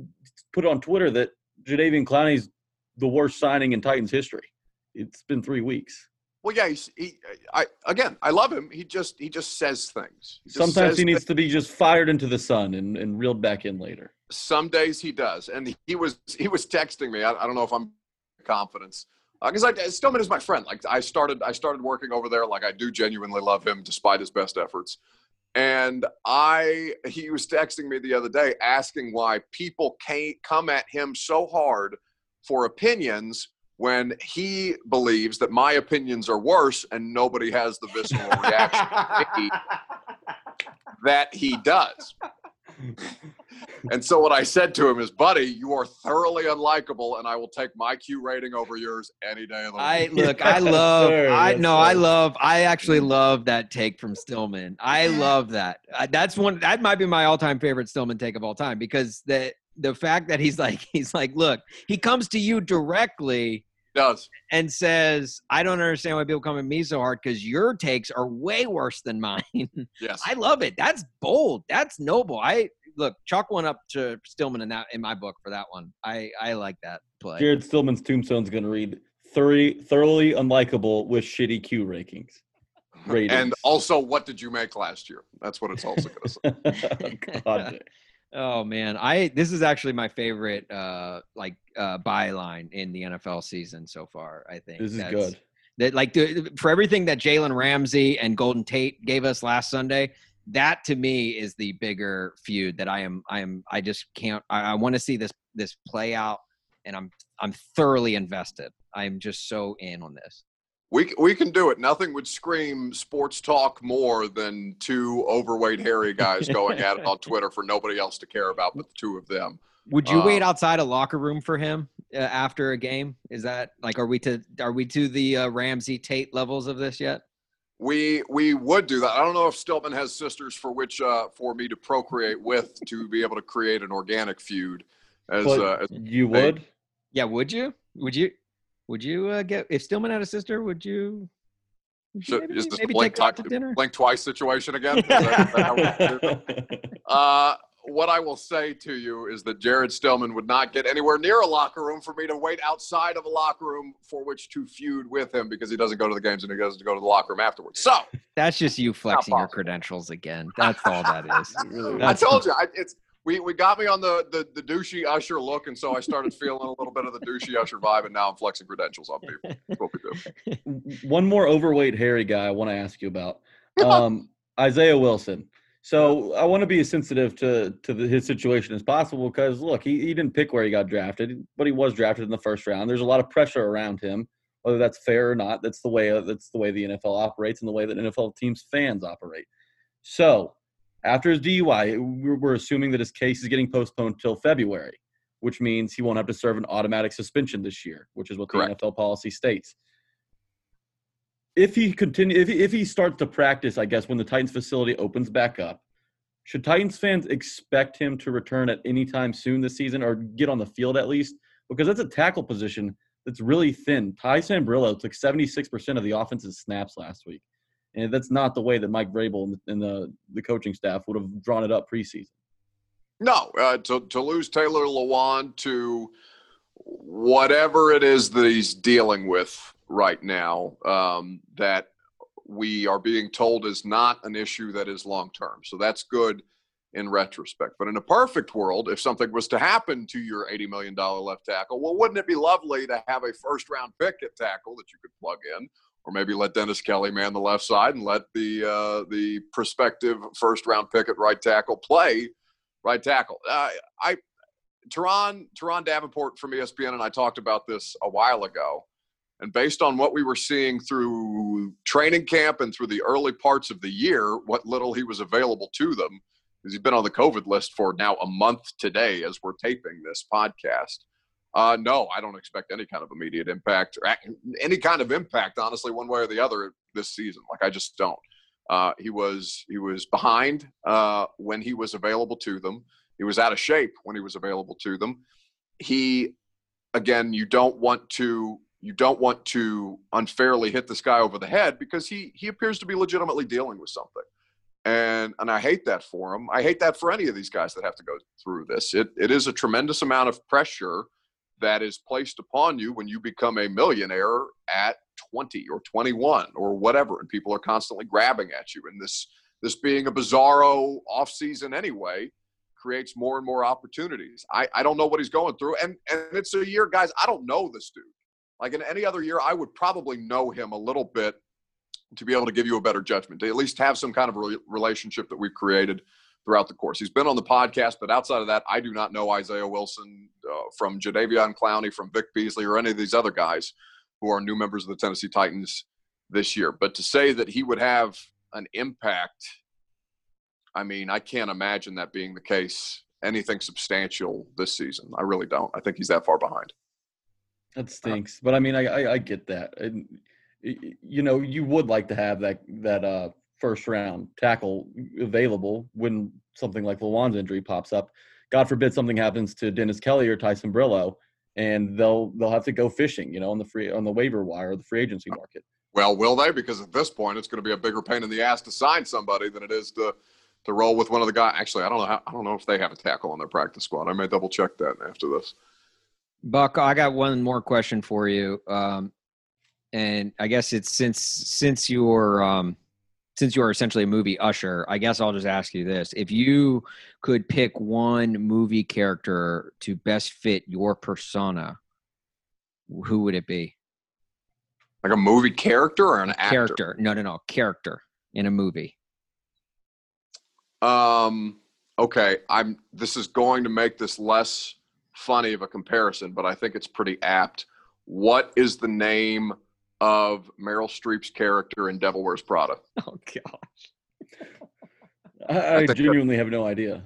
put on Twitter that Jadeveon Clowney's the worst signing in Titans history. It's been three weeks. Well, yeah, he's, he. I again, I love him. He just he just says things. He just Sometimes says he needs things. to be just fired into the sun and, and reeled back in later. Some days he does, and he was he was texting me. I, I don't know if I'm confidence uh, because I Stillman is my friend. Like I started I started working over there. Like I do genuinely love him despite his best efforts. And I he was texting me the other day asking why people can't come at him so hard for opinions when he believes that my opinions are worse and nobody has the visceral reaction to me that he does. And so what I said to him is, buddy, you are thoroughly unlikable, and I will take my Q rating over yours any day of the week. I look. I love. sir. I Yes, no. I love. I actually mm. love that take from Stillman. I love that. That's one. That might be my all-time favorite Stillman take of all time because the the fact that he's like he's like, look, he comes to you directly does. and says, I don't understand why people come at me so hard because your takes are way worse than mine. Yes. I love it. That's bold. That's noble. I look chalk one up to Stillman in that in my book for that one. I I like that play. Jared Stillman's tombstone's going to read thoroughly, thoroughly unlikable with shitty Q rankings. Ratings. and also, what did you make last year? That's what it's also going to say. God. Oh man, I this is actually my favorite uh like uh byline in the NFL season so far. I think This is That's- good. That like the, for everything that Jalen Ramsey and Golden Tate gave us last Sunday, that to me is the bigger feud that I am I am I just can't I, I want to see this this play out and I'm I'm thoroughly invested. I'm just so in on this. We we can do it. Nothing would scream sports talk more than two overweight hairy guys going at it on Twitter for nobody else to care about but the two of them. Would you wait Um, outside a locker room for him uh, after a game? Is that like are we to are we to the uh, Ramsey Tate levels of this yet? We we would do that. I don't know if Stillman has sisters for which uh, for me to procreate with to be able to create an organic feud. As, uh, as you would? Yeah, would you? Would you? Would you uh, get if Stillman had a sister? Would you? would you so maybe, is this maybe blink, take her out ti- to dinner? blink twice situation again? Is that- is that how we do it? Uh, what I will say to you is that Jared Stillman would not get anywhere near a locker room for me to wait outside of a locker room for which to feud with him because he doesn't go to the games and he doesn't go to the locker room afterwards. So That's just you flexing your credentials again. That's all that is. Really? I told you, I, it's we, we got me on the, the the douchey usher look, and so I started feeling a little bit of the douchey usher vibe, and now I'm flexing credentials on people. That's what we do. One more overweight hairy guy I want to ask you about. Um, Isaiah Wilson. So I want to be as sensitive to to the, his situation as possible because look, he, he didn't pick where he got drafted, but he was drafted in the first round. There's a lot of pressure around him, whether that's fair or not. That's the way that's the way the NFL operates and the way that NFL teams fans operate. So after his DUI, we're, we're assuming that his case is getting postponed till February, which means he won't have to serve an automatic suspension this year, which is what Correct. the NFL policy states if he continue if he, if he starts to practice, I guess when the Titans facility opens back up, should Titans fans expect him to return at any time soon this season or get on the field at least? Because that's a tackle position that's really thin. Ty Sambrailo took 76% of the offensive snaps last week. And that's not the way that Mike Vrabel and the, the, the coaching staff would have drawn it up preseason. No, uh, to to lose Taylor Lewan to whatever it is that he's dealing with right now, um, that we are being told is not an issue that is long term. So that's good in retrospect. But in a perfect world, if something was to happen to your $80 million left tackle, well, wouldn't it be lovely to have a first round pick at tackle that you could plug in? Or maybe let Dennis Kelly man the left side and let the uh, the prospective first round pick at right tackle play right tackle. Uh, I Turron Turron Davenport from ESPN and I talked about this a while ago, and based on what we were seeing through training camp and through the early parts of the year, what little he was available to them, because he's been on the COVID list for now a month today as we're taping this podcast. Uh, no, I don't expect any kind of immediate impact or any kind of impact, honestly, one way or the other this season. Like I just don't. Uh, he was he was behind uh, when he was available to them. He was out of shape when he was available to them. He, again, you don't want to you don't want to unfairly hit this guy over the head because he he appears to be legitimately dealing with something, and and I hate that for him. I hate that for any of these guys that have to go through this. It it is a tremendous amount of pressure that is placed upon you when you become a millionaire at 20 or 21 or whatever and people are constantly grabbing at you. And this this being a bizarro offseason anyway creates more and more opportunities. I, I don't know what he's going through and and it's a year guys i don't know this dude. Like in any other year i would probably know him a little bit to be able to give you a better judgment to at least have some kind of re- relationship that we've created throughout the course. He's been on the podcast, but outside of that, I do not know Isaiah Wilson uh, from Jadeveon Clowney, from Vic Beasley, or any of these other guys who are new members of the Tennessee Titans this year. But to say that he would have an impact, I mean, I can't imagine that being the case. Anything substantial this season, I really don't. I think he's that far behind. That stinks. But I mean, I, I, I get that. And, you know, you would like to have that, that, uh, first round tackle available when something like Lewan's injury pops up. God forbid something happens to Dennis Kelly or Ty Sambrailo, and they'll they'll have to go fishing, you know, on the free on the waiver wire or the free agency market. Well, will they? Because at this point, it's going to be a bigger pain in the ass to sign somebody than it is to to roll with one of the guys. Actually, I don't know. How, I don't know if they have a tackle on their practice squad. I may double check that after this. Buck, I got one more question for you, um, and I guess it's since since you're um, since you are essentially a movie usher. I guess I'll just ask you this: If you could pick one movie character to best fit your persona, who would it be? Like a movie character or an actor? Character? No, no, no. Character in a movie. Um. Okay. I'm. This is going to make this less funny of a comparison, but I think it's pretty apt. What is the name of Meryl Streep's character in Devil Wears Prada? Oh gosh. I, I think genuinely have no idea.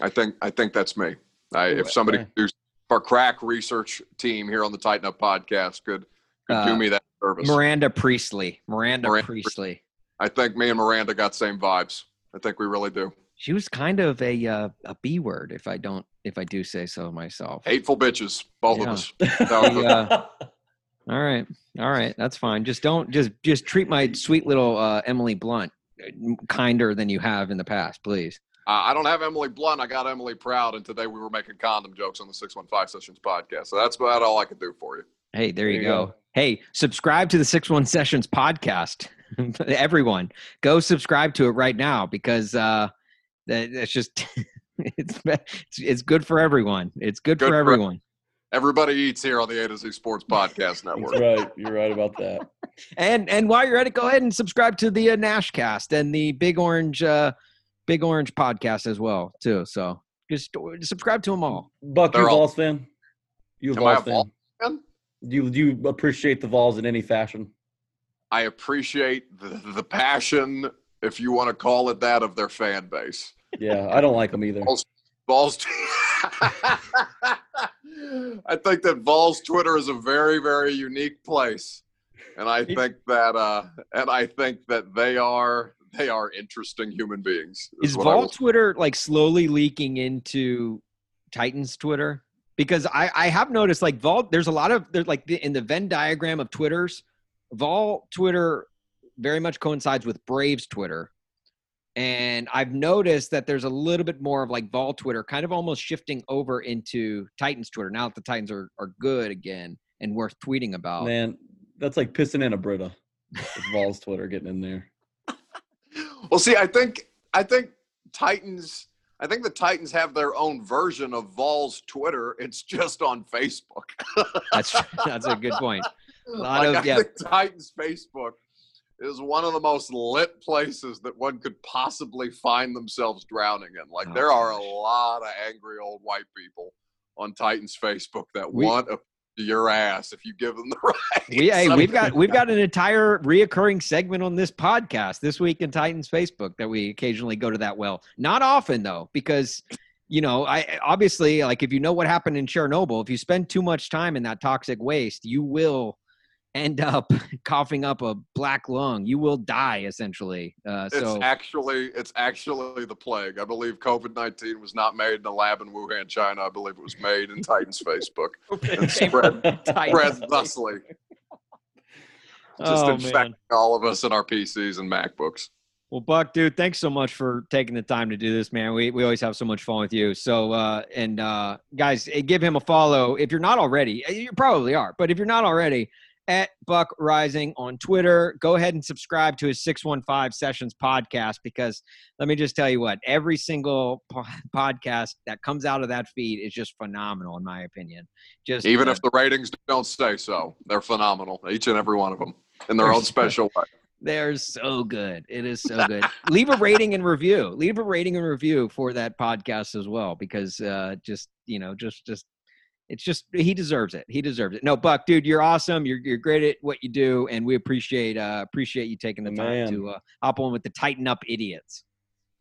I think I think that's me. I, if somebody okay. who's our crack research team here on the Titan Up podcast could could do Uh, me that service. Miranda Priestly. Miranda, Miranda Priestly. I think me and Miranda got same vibes. I think we really do. She was kind of a uh, a B word, if I don't, if I do say so myself. Hateful bitches, both Yeah. of us. That was The, uh, all right, all right, that's fine. Just don't, just just treat my sweet little uh, Emily Blunt uh, kinder than you have in the past, please. Uh, I don't have Emily Blunt. I got Emily Proud, and today we were making condom jokes on the Six One Five Sessions podcast. So that's about all I could do for you. Hey, there, There you you go. go. Hey, subscribe to the Six One Sessions podcast. Everyone, go subscribe to it right now because uh, that, that's just it's, it's it's good for everyone. It's good, Good for for- everyone. Everybody eats here on the A to Z Sports Podcast Network. That's right. You're right about that. And and while you're at it, go ahead and subscribe to the uh, Nashcast and the Big Orange uh, Big Orange podcast as well too. So just subscribe to them all. Buck, you They're a all- Vols fan? You a Am Vols fan? Vols fan? Do you, do you appreciate the Vols in any fashion? I appreciate the, the passion, if you want to call it that, of their fan base. Yeah, I don't like them either. Vols, Vols. I think that Vols Twitter is a very, very unique place, and I think that, uh, and I think that they are they are interesting human beings. Is what I Vol Twitter like slowly leaking into Titans Twitter? Because I, I have noticed like Vol, there's a lot of there's like the, in the Venn diagram of Twitters, Vol Twitter very much coincides with Braves Twitter. And I've noticed that there's a little bit more of like Vol Twitter kind of almost shifting over into Titans Twitter now that the Titans are, are good again and worth tweeting about. Man, that's like pissing in a Brita. With Vols Twitter getting in there. Well, see, I think I think Titans. I think the Titans have their own version of Vols Twitter. It's just on Facebook. That's that's a good point. A lot like, of- I yeah. think Titans Facebook is one of the most lit places that one could possibly find themselves drowning in. Like Oh, there are a lot of angry old white people on Titans Facebook that We- want a, your ass if you give them the right. We, hey, we've got we've got an entire reoccurring segment on this podcast this week in Titans Facebook that we occasionally go to that well. Not often though, because you know, I obviously like if you know what happened in Chernobyl, if you spend too much time in that toxic waste, you will end up coughing up a black lung. You will die essentially. Uh, It's actually it's actually the plague. I believe COVID nineteen was not made in a lab in Wuhan, China. I believe it was made in Titans Facebook and spread Titans spread thusly, just Oh, infecting man. all of us in our PCs and MacBooks. Well, Buck, dude, thanks so much for taking the time to do this, man. We we always have so much fun with you. So, uh, and uh, guys, give him a follow if you're not already. Eh, You probably are, but if you're not already, at Buck Reising on Twitter, go ahead and subscribe to his 615 Sessions podcast because let me just tell you what, every single po- podcast that comes out of that feed is just phenomenal, in my opinion. Just Even uh, if the ratings don't say so, they're phenomenal, each and every one of them, in their own special way. They're so good. It is so good. Leave a rating and review. Leave a rating and review for that podcast as well, because uh, just you know, just just it's just he deserves it. He deserves it. No, Buck, dude, you're awesome. You're you're great at what you do, and we appreciate uh, appreciate you taking the time Man. to uh, hop on with the Titan Up Idiots.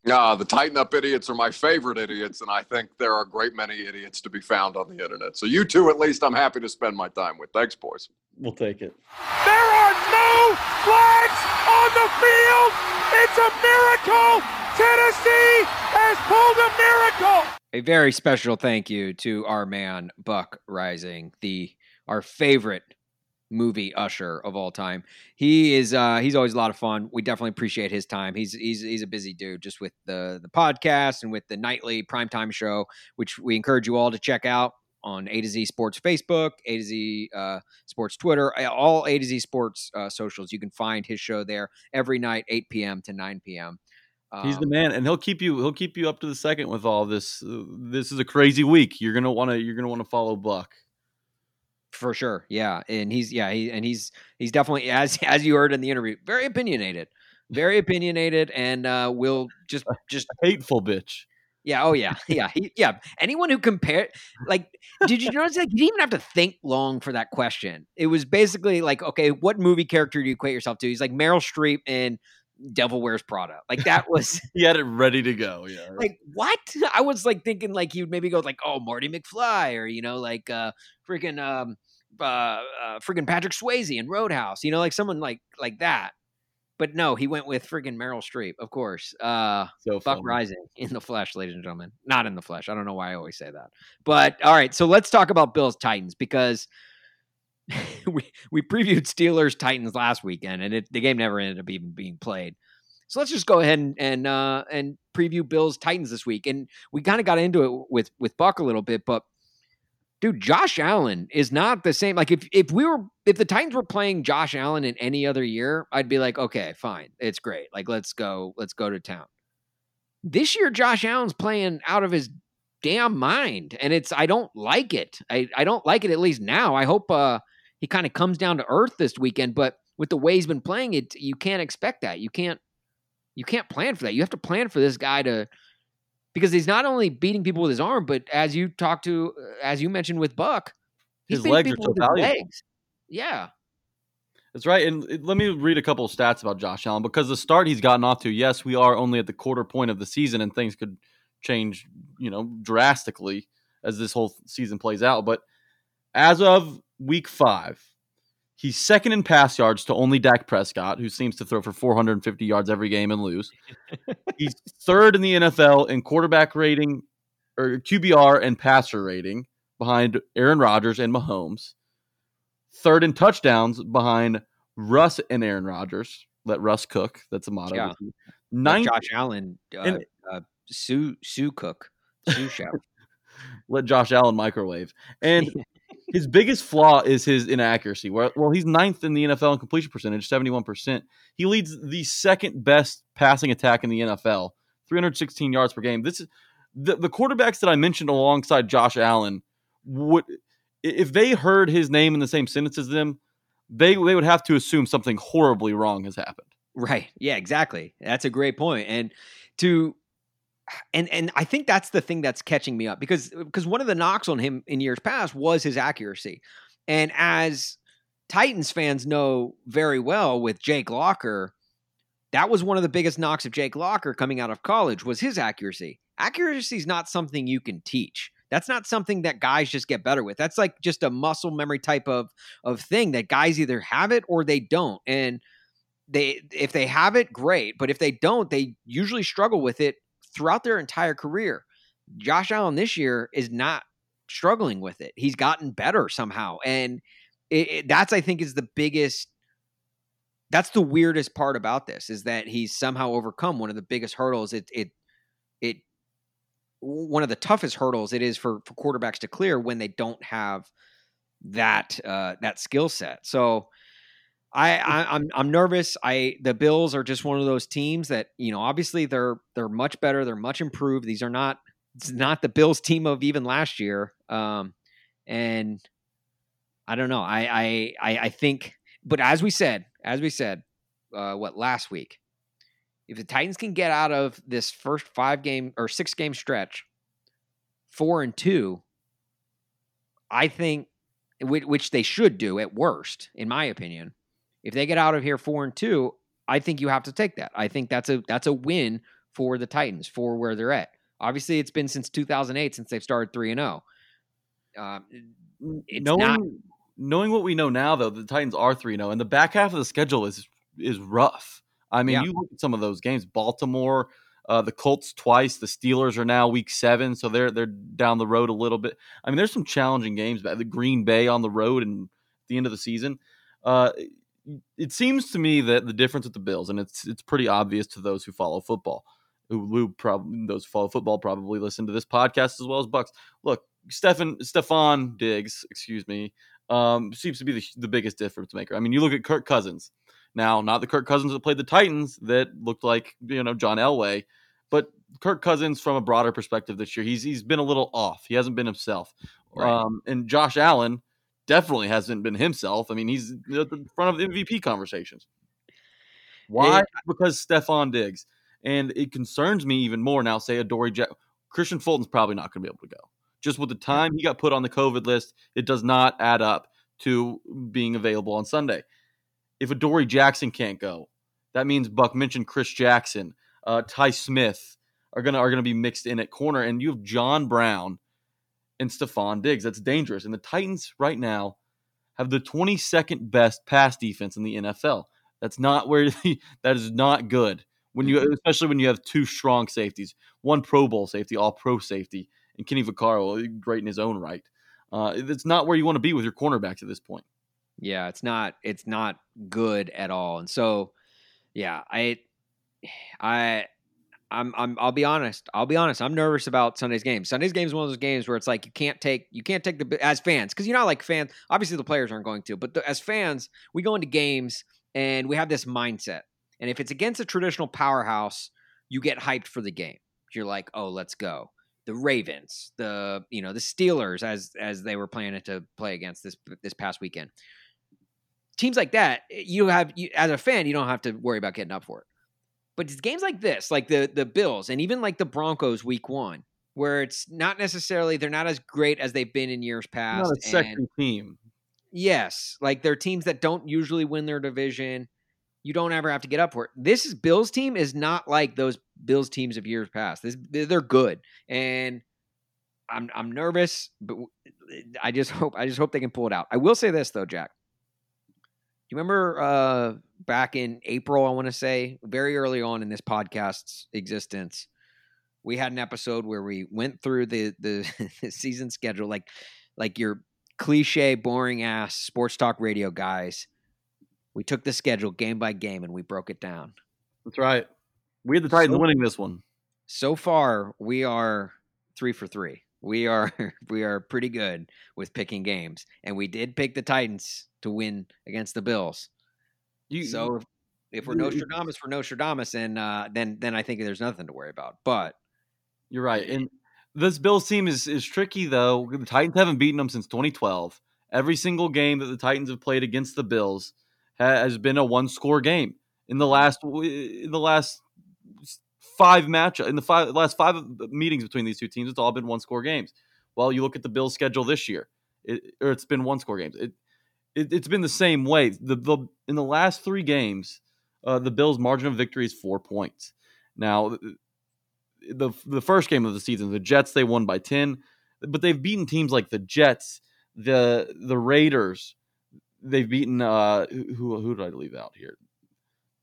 Uh, the Titan Up idiots are my favorite idiots, and I think there are a great many idiots to be found on the internet. So you two, at least, I'm happy to spend my time with. Thanks, boys. We'll take it. There are no flags on the field. It's a miracle. Tennessee has pulled a miracle. A very special thank you to our man Buck Reising, the our favorite movie usher of all time. He is uh he's always a lot of fun. We definitely appreciate his time. He's he's he's a busy dude just with the the podcast and with the nightly primetime show, which we encourage you all to check out on A to Z Sports Facebook, A to Z uh, Sports Twitter, all A to Z Sports uh, socials. You can find his show there every night, 8 p.m. to 9 p.m. He's the Um, man, and he'll keep you. He'll keep you up to the second with all this. Uh, This is a crazy week. You're gonna want to. You're gonna want to follow Buck. for sure yeah and he's yeah he and he's he's definitely as as you heard in the interview very opinionated very opinionated and uh will just just Hateful bitch. Yeah. Oh yeah. Yeah. He, yeah. Anyone who compared, like, did you notice? Like, you didn't even have to think long for that question. It was basically like, okay, what movie character do you equate yourself to? He's like Meryl Streep in Devil Wears Prada. Like that was He had it ready to go. Yeah. like what? I was like thinking like he would maybe go like, oh, Marty McFly, or you know, like uh, freaking um, uh, uh, freaking Patrick Swayze in Roadhouse. You know, like someone like like that. But no, he went with friggin' Meryl Streep, of course. Uh, so Buck funny. Reising in the flesh, ladies and gentlemen. Not in the flesh. I don't know why I always say that. But all right, so let's talk about Bills Titans because we we previewed Steelers Titans last weekend, and it, the game never ended up even being played. So let's just go ahead and and uh, and preview Bills Titans this week. And we kind of got into it with with Buck a little bit, but dude, Josh Allen is not the same. Like if if we were if the Titans were playing Josh Allen in any other year, I'd be like, okay, fine, it's great. Like let's go, let's go to town. This year, Josh Allen's playing out of his damn mind, and it's I don't like it. I I don't like it at least now. I hope uh he kind of comes down to earth this weekend, but with the way he's been playing it, you can't expect that. You can't you can't plan for that. You have to plan for this guy to because he's not only beating people with his arm, but as you talked to, uh, as you mentioned with Buck, he's His beating legs are people so with his valuable. legs. Yeah, That's right. And let me read a couple of stats about Josh Allen because the start he's gotten off to, yes, we are only at the quarter point of the season and things could change, you know, drastically as this whole season plays out. But as of week five, he's second in pass yards to only Dak Prescott, who seems to throw for 450 yards every game and lose. he's third in the NFL in quarterback rating or QBR and passer rating behind Aaron Rodgers and Mahomes. Third in touchdowns behind Russ and Aaron Rodgers. Let Russ cook. That's a motto. Yeah. this year. Like Ninth, Josh Allen, uh, and- uh, Sue Sue Cook, Sue Chef. let Josh Allen microwave. And his biggest flaw is his inaccuracy. Where well, he's ninth in the NFL in completion percentage, seventy-one percent. He leads the second best passing attack in the NFL, three hundred sixteen yards per game. This is the, the quarterbacks that I mentioned alongside Josh Allen would if they heard his name in the same sentence as them, they they would have to assume something horribly wrong has happened. Right. Yeah, exactly. That's a great point. And to and and I think that's the thing that's catching me up because because one of the knocks on him in years past was his accuracy. And as Titans fans know very well with Jake Locker, that was one of the biggest knocks of Jake Locker coming out of college was his accuracy. Accuracy is not something you can teach. That's not something that guys just get better with. That's like just a muscle memory type of of thing that guys either have it or they don't. And they if they have it, great. But if they don't, they usually struggle with it throughout their entire career. Josh Allen this year is not struggling with it. He's gotten better somehow, and it, it- that's I think is the biggest. That's the weirdest part about this is that he's somehow overcome one of the biggest hurdles. It it it one of the toughest hurdles it is for for quarterbacks to clear when they don't have that uh, that skill set. So I, I I'm I'm nervous. I the Bills are just one of those teams that you know obviously they're they're much better. They're much improved. These are not it's not the Bills team of even last year. Um, and I don't know. I I I, I think, but as we said, as we said, uh, what last week, if the Titans can get out of this first five game or six game stretch, four and two, I think, which, which they should do at worst, in my opinion. If they get out of here four and two, I think you have to take that. I think that's a that's a win for the Titans for where they're at. Obviously, it's been since 2008 since they've started three and zero. Um, It's knowing not- knowing what we know now, though, the Titans are three zero, and oh, and the back half of the schedule is is rough. I mean, Yeah. you look at some of those games: Baltimore, uh, the Colts twice. The Steelers are now week seven, so they're they're down the road a little bit. I mean, there's some challenging games. But the Green Bay on the road and the end of the season. Uh, it seems to me that the difference with the Bills, and it's it's pretty obvious to those who follow football, who, who probably those who follow football probably listen to this podcast as well as Bucks. Look, Stefon Stefon Diggs, excuse me, um, seems to be the, the biggest difference maker. I mean, you look at Kirk Cousins. Now, not the Kirk Cousins that played the Titans that looked like you know John Elway, but Kirk Cousins from a broader perspective this year, he's he's been a little off. He hasn't been himself. Right. Um, and Josh Allen definitely hasn't been himself. I mean, he's at the front of the MVP conversations. Why? It- because Stefon Diggs. And it concerns me even more now. Say Adoree Jack Kristian Fulton's probably not going to be able to go. Just with the time he got put on the COVID list, it does not add up to being available on Sunday. If Adoree Jackson can't go, that means Buck mentioned Chris Jackson, uh, Ty Smith are gonna are gonna be mixed in at corner, and you have John Brown and Stefon Diggs. That's dangerous. And the Titans right now have the 22nd best pass defense in the NFL. That's not where that is not good. When you especially when you have two strong safeties, one Pro Bowl safety, all pro safety, and Kenny Vaccaro, great in his own right. Uh, it's not where you want to be with your cornerbacks at this point. Yeah, it's not it's not good at all. And so yeah, I I I'm I'm I'll be honest. I'll be honest. I'm nervous about Sunday's game. Sunday's game is one of those games where it's like you can't take you can't take the as fans because you're not like fans. Obviously, the players aren't going to, but the, as fans, we go into games and we have this mindset. And if it's against a traditional powerhouse, you get hyped for the game. You're like, oh, let's go. The Ravens, the you know the Steelers, as as they were planning to play against this this past weekend. Teams like that, eh, you have you, as a fan, you don't have to worry about getting up for it. But it's games like this, like the the Bills and even like the Broncos week one, where it's not necessarily they're not as great as they've been in years past. Not a second team. Yes, like they're teams that don't usually win their division. You don't ever have to get up for it. This is Bills team is not like those Bills teams of years past. This they're good, and I'm I'm nervous, but I just hope I just hope they can pull it out. I will say this though, Jack. Do you remember uh, back in April? I want to say very early on in this podcast's existence, we had an episode where we went through the the season schedule, like like your cliche, boring ass sports talk radio guys. We took the schedule game by game and we broke it down. That's right. We had the Titans so, winning this one. So far, we are three for three. We are we are pretty good with picking games, and we did pick the Titans to win against the Bills. You, so if, if we're Nostradamus for Nostradamus, and uh, then then I think there's nothing to worry about. But you're right, and this Bills team is is tricky though. The Titans haven't beaten them since 2012. Every single game that the Titans have played against the Bills has been a one score game. In the last in the last five match in the five last five meetings between these two teams, it's all been one score games. Well, you look at the Bills' schedule this year, it, or it's been one score games. It, it has been the same way. The, the in the last three games, uh, the Bills' margin of victory is four points. Now, the the first game of the season, the Jets they won by ten, but they've beaten teams like the Jets, the the Raiders. They've beaten uh, who who did I leave out here?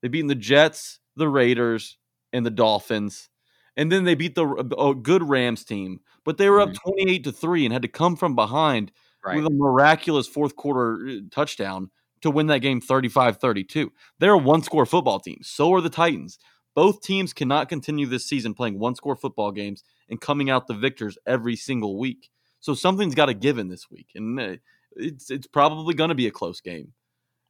They've beaten the Jets, the Raiders, and the Dolphins. And then they beat the a good Rams team, but they were up mm-hmm. 28 to 3 and had to come from behind right. with a miraculous fourth quarter uh, touchdown to win that game 35 32. They're a one score football team. So are the Titans. Both teams cannot continue this season playing one score football games and coming out the victors every single week. So something's got to give in this week. And uh, it's, it's probably going to be a close game.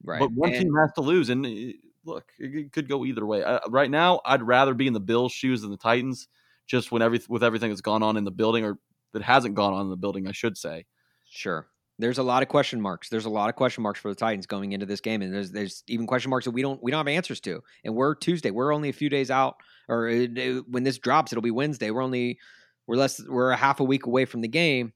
Right. But one and, team has to lose. And uh, look, it could go either way. Uh, right now, I'd rather be in the Bills' shoes than the Titans. Just when every with everything that's gone on in the building, or that hasn't gone on in the building, I should say. Sure. There's a lot of question marks. There's a lot of question marks for the Titans going into this game, and there's there's even question marks that we don't we don't have answers to. And we're Tuesday. We're only a few days out, or it, it, when this drops, it'll be Wednesday. We're only we're less we're a half a week away from the game,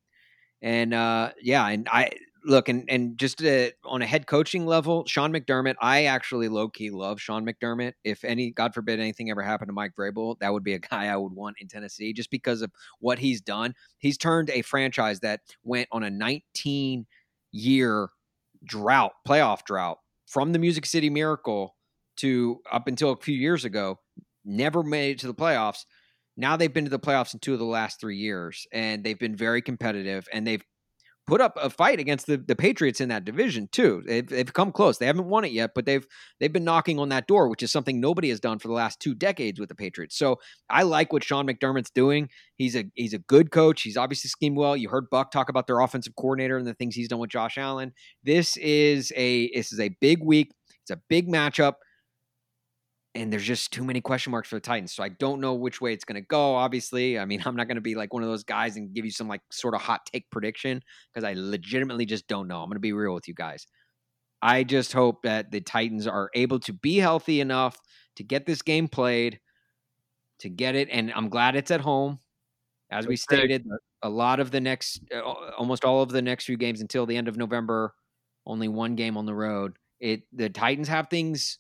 and uh, yeah, and I look and and just uh, on a head coaching level, Sean McDermott. I actually low key love Sean McDermott. If any, God forbid, anything ever happened to Mike Vrabel, that would be a guy I would want in Tennessee, just because of what he's done. He's turned a franchise that went on a 19 year drought, playoff drought, from the Music City Miracle to up until a few years ago, never made it to the playoffs. Now they've been to the playoffs in two of the last three years, and they've been very competitive, and they've put up a fight against the, the Patriots in that division too. They've, they've come close. They haven't won it yet, but they've they've been knocking on that door, which is something nobody has done for the last two decades with the Patriots. So I like what Sean McDermott's doing. He's a he's a good coach. He's obviously schemed well. You heard Buck talk about their offensive coordinator and the things he's done with Josh Allen. This is a this is a big week. It's a big matchup and there's just too many question marks for the Titans. So I don't know which way it's going to go. Obviously, I mean, I'm not going to be like one of those guys and give you some like sort of hot take prediction because I legitimately just don't know. I'm going to be real with you guys. I just hope that the Titans are able to be healthy enough to get this game played, to get it. And I'm glad it's at home. As we stated, a lot of the next, almost all of the next few games until the end of November, only one game on the road. It the Titans have things.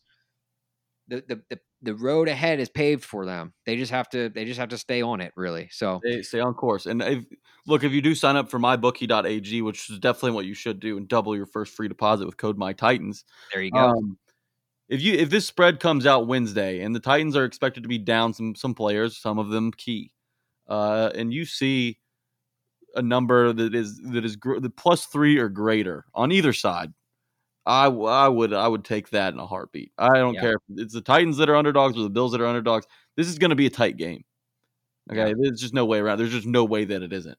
The the the, the road ahead is paved for them. They just have to they just have to stay on it really. So Stay, stay on course. And if, look, if you do sign up for mybookie.ag, which is definitely what you should do, and double your first free deposit with code MyTitans. there you go. Um, if you if this spread comes out Wednesday and the Titans are expected to be down some some players, some of them key, uh, and you see a number that is that is gr- the plus three or greater on either side, I I would I would take that in a heartbeat. I don't Yeah. care if it's the Titans that are underdogs or the Bills that are underdogs. This is going to be a tight game. Okay, there's just no way around. There's just no way that it isn't.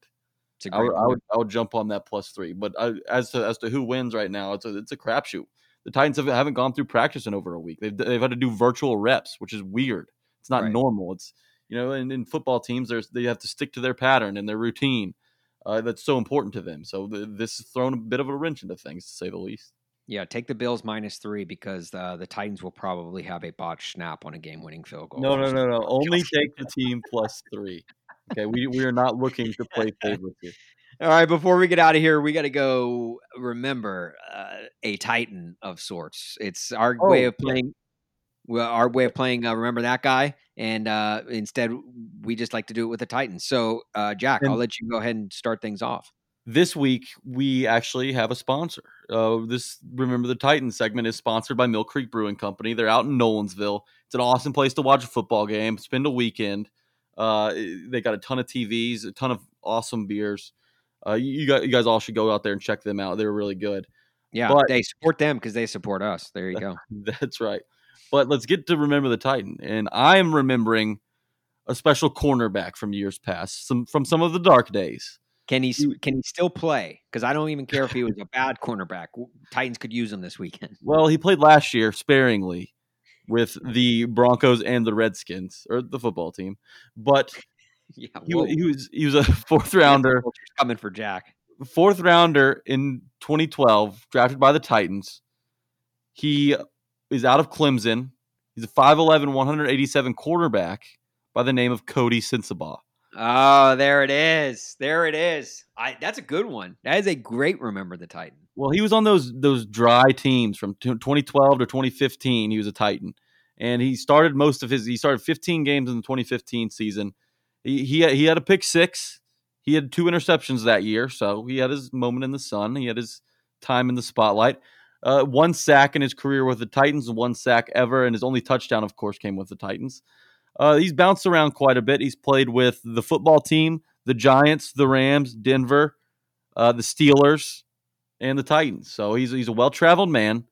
I I would I would jump on that plus three. But I, as to as to who wins right now, it's a it's a crapshoot. The Titans have, haven't gone through practice in over a week. They've they've had to do virtual reps, which is weird. It's not Right. normal. It's you know, in, in football teams, there's they have to stick to their pattern and their routine. Uh, that's so important to them. So th- this has thrown a bit of a wrench into things, to say the least. Yeah, take the Bills minus three because uh, the Titans will probably have a botched snap on a game-winning field goal. No, no, no, no. Only take the team plus three. Okay, we we are not looking to play favorites here. All right, before we get out of here, we got to go remember uh, a Titan of sorts. It's our way Oh, of playing. Well, our way of playing. Uh, remember that guy, and uh, instead we just like to do it with the Titans. So, uh, Jack, And- I'll let you go ahead and start things off. This week we actually have a sponsor. Uh, this remember the Titans segment is sponsored by Mill Creek Brewing Company. They're out in Nolensville. It's an awesome place to watch a football game, spend a weekend. Uh, they got a ton of TVs, a ton of awesome beers. Uh, you, guys, you guys all should go out there and check them out. They're really good. Yeah, But- they support them because they support us. There you go. That's right. But let's get to remember the Titan, and I am remembering a special cornerback from years past, some from some of the dark days. Can he? Can he still play? Because I don't even care if he was a bad cornerback. Titans could use him this weekend. Well, he played last year sparingly with the Broncos and the Redskins or the football team, but yeah, he, he was he was a fourth rounder, coming for Jack. fourth rounder in 2012, drafted by the Titans. He is out of Clemson. He's a 5'11", 187 quarterback by the name of Coty Sensabaugh. Oh, there it is. There it is. I that's a good one. That is a great remember the Titan. Well, he was on those those dry teams from t- 2012 to 2015. He was a Titan, and he started most of his. He started 15 games in the 2015 season. He he had, he had a pick six. He had two interceptions that year, so he had his moment in the sun. He had his time in the spotlight. Uh, one sack in his career with the Titans, one sack ever, and his only touchdown, of course, came with the Titans. Uh, he's bounced around quite a bit. He's played with the football team, the Giants, the Rams, Denver, uh, the Steelers, and the Titans. So he's he's a well traveled man.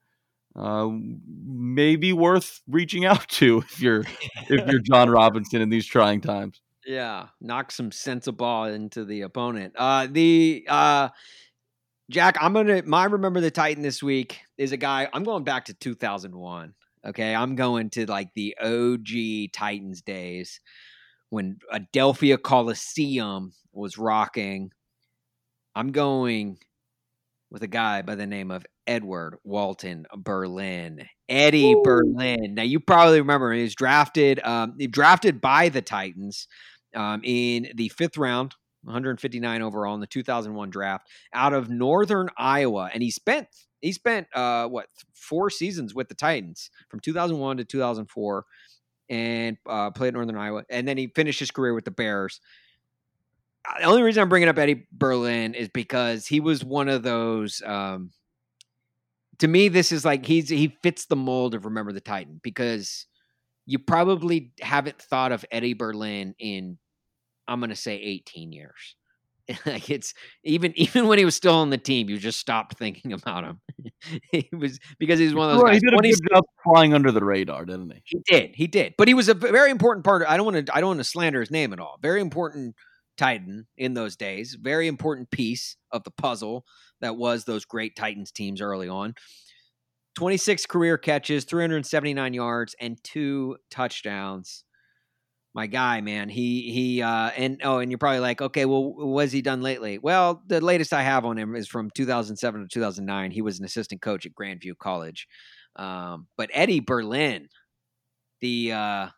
Uh, maybe worth reaching out to if you're if you're Jon Robinson in these trying times. Yeah, knock some sense of ball into the opponent. Uh the uh Jack, I'm gonna my remember the Titan this week is a guy. I'm going back to 2001. Okay, I'm going to like the OG Titans days when Adelphia Coliseum was rocking. I'm going with a guy by the name of Edward Walton Berlin. Eddie Berlin. Now you probably remember he was drafted um, drafted by the Titans um, in the fifth round, 159 overall in the 2001 draft out of Northern Iowa, and he spent he spent uh, what four seasons with the Titans from 2001 to 2004, and uh, played Northern Iowa, and then he finished his career with the Bears. Uh, The only reason I'm bringing up Eddie Berlin is because he was one of those. Um, to me, this is like he's he fits the mold of Remember the Titan because you probably haven't thought of Eddie Berlin in I'm going to say 18 years. like it's even even when he was still on the team, you just stopped thinking about him. he was because he was one of those Well, he guys. did a good job flying under the radar, didn't he? he did. He did. But he was a very important part. Of, I don't want to. I don't want to slander his name at all. Very important Titan in those days. Very important piece of the puzzle that was those great Titans teams early on. 26 career catches, 379 yards, and two touchdowns. My guy, man, he he uh and oh, and you're probably like, okay, well, what has he done lately? Well, the latest I have on him is from 2007 to 2009. He was an assistant coach at Grandview College. Um, but Eddie Berlin, the uh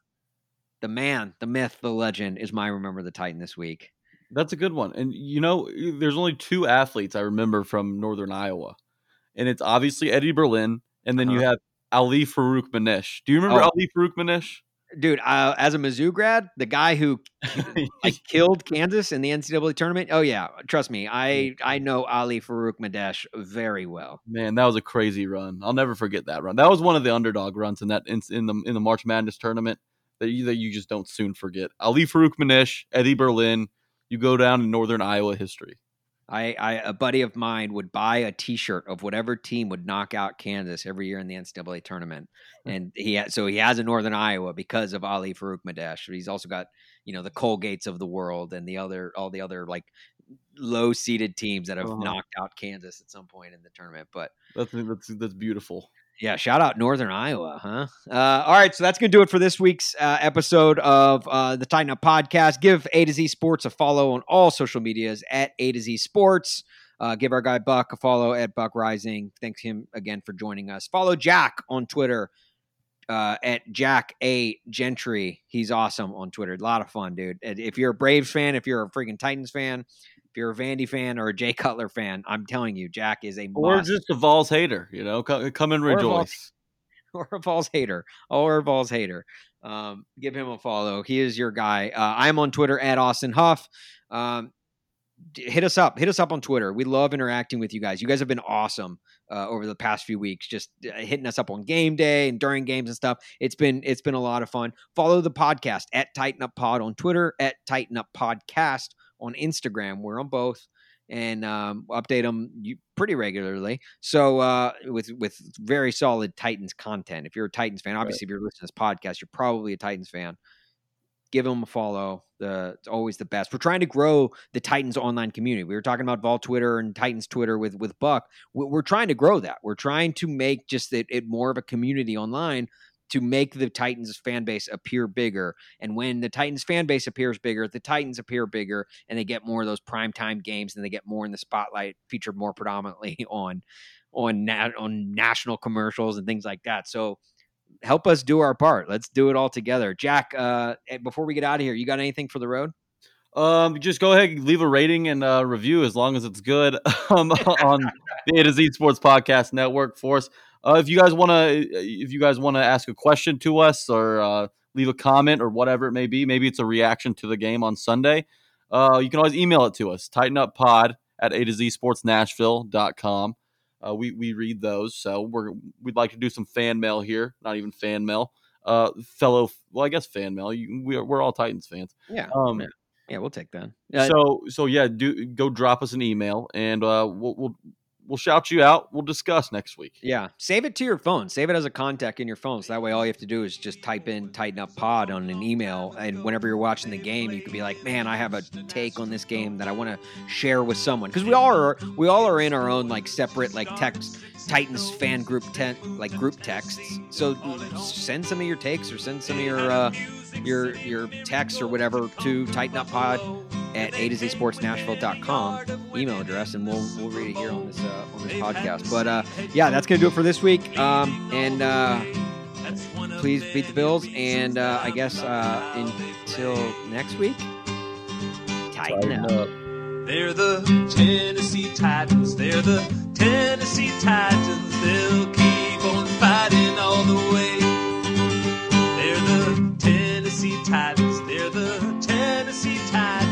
the man, the myth, the legend is my remember the Titan this week. That's a good one. And you know, there's only two athletes I remember from Northern Iowa, and it's obviously Eddie Berlin, and then you Uh-huh. have Ali Farokhmanesh. Do you remember Oh. Ali Farokhmanesh? Dude, uh, as a Mizzou grad, the guy who like killed Kansas in the NCAA tournament. Oh yeah, trust me, I I know Ali Farokhmanesh very well. Man, that was a crazy run. I'll never forget that run. That was one of the underdog runs in that in, in the in the March Madness tournament that you that you just don't soon forget. Ali Farokhmanesh, Eddie Berlin. You go down in Northern Iowa history. I, I a buddy of mine would buy a T-shirt of whatever team would knock out Kansas every year in the NCAA tournament, and he so he has a Northern Iowa because of Ali Farokhmanesh. He's also got you know the Colgates of the world and the other all the other like low seeded teams that have Uh-huh. knocked out Kansas at some point in the tournament. But That's that's that's beautiful. Yeah, shout out Northern Iowa, huh? Uh, all right, so that's going to do it for this week's uh, episode of uh, the Titan Up Podcast. Give A to Z Sports a follow on all social medias at A to Z Sports. Uh, give our guy Buck a follow at Buck Reising. Thanks him again for joining us. Follow Jack on Twitter uh, at Jack A Gentry. He's awesome on Twitter. A lot of fun, dude. If you're a Braves fan, if you're a freaking Titans fan, if you're a Vandy fan or a Jay Cutler fan, I'm telling you, Jack is a Or must. just a Vols hater, you know, come, come and Or a Vols- rejoice. or a Vols hater, or a Vols hater. Um, give him a follow. He is your guy. Uh, I'm on Twitter at Austin Huff. Um, hit us up. Hit us up on Twitter. We love interacting with you guys. You guys have been awesome uh, over the past few weeks. Just uh, hitting us up on game day and during games and stuff. It's been it's been a lot of fun. Follow the podcast at Titan Up Pod on Twitter at Titan Up Podcast on Instagram. We're on both and um, update them pretty regularly. So uh, with with very solid Titans content. If you're a Titans fan, obviously if you're listening to this podcast, you're probably a Titans fan. Give them a follow. The it's always the best. We're trying to grow the Titans online community. We were talking about Vol Twitter and Titans Twitter with with Buck. We- We're trying to grow that. We're trying to make just it, it more of a community online to make the Titans fan base appear bigger. And when the Titans fan base appears bigger, the Titans appear bigger, and they get more of those primetime games, and they get more in the spotlight, featured more predominantly on on on national commercials and things like that. So help us do our part. Let's do it all together. Jack, uh, eh, before we get out of here, you got anything for the road? Um, just go ahead and leave a rating and uh, review as long as it's good um, on the A to Z Sports Podcast Network for us. Uh, if you guys want to, if you guys want to ask a question to us or uh, leave a comment or whatever it may be, maybe it's a reaction to the game on Sunday. Uh, you can always email it to us. Titan up pod at A to Z Sports Nashville.com. Uh, we we read those, so we're we'd like to do some fan mail here. Not even fan mail. Uh, fellow, well, I guess fan mail. You, we are, we're all Titans fans. Yeah, Um, yeah. yeah, we'll take that. Uh, so so yeah, do go drop us an email and uh, we'll we'll we'll shout you out. We'll discuss next week. Yeah, save it to your phone. Save it as a contact in your phone. So that way, all you have to do is just type in "titan up pod" on an email, and whenever you're watching the game, you can be like, "Man, I have a take on this game that I want to share with someone." Because we all are, we all are in our own like separate like text Titans fan group te- like group texts. So send some of your takes or send some of your uh, your your texts or whatever to titan up pod at A to Z Sports Nashville.com email address, and we'll, we'll read it here on this, uh, on this podcast. But uh, yeah, that's going to do it for this week. Um, and uh, please beat the Bills. And uh, I guess uh, until next week, titan, up. They're the Tennessee Titans. They're the Tennessee Titans. They'll keep on fighting all the way. They're the Tennessee Titans. They're the Tennessee Titans.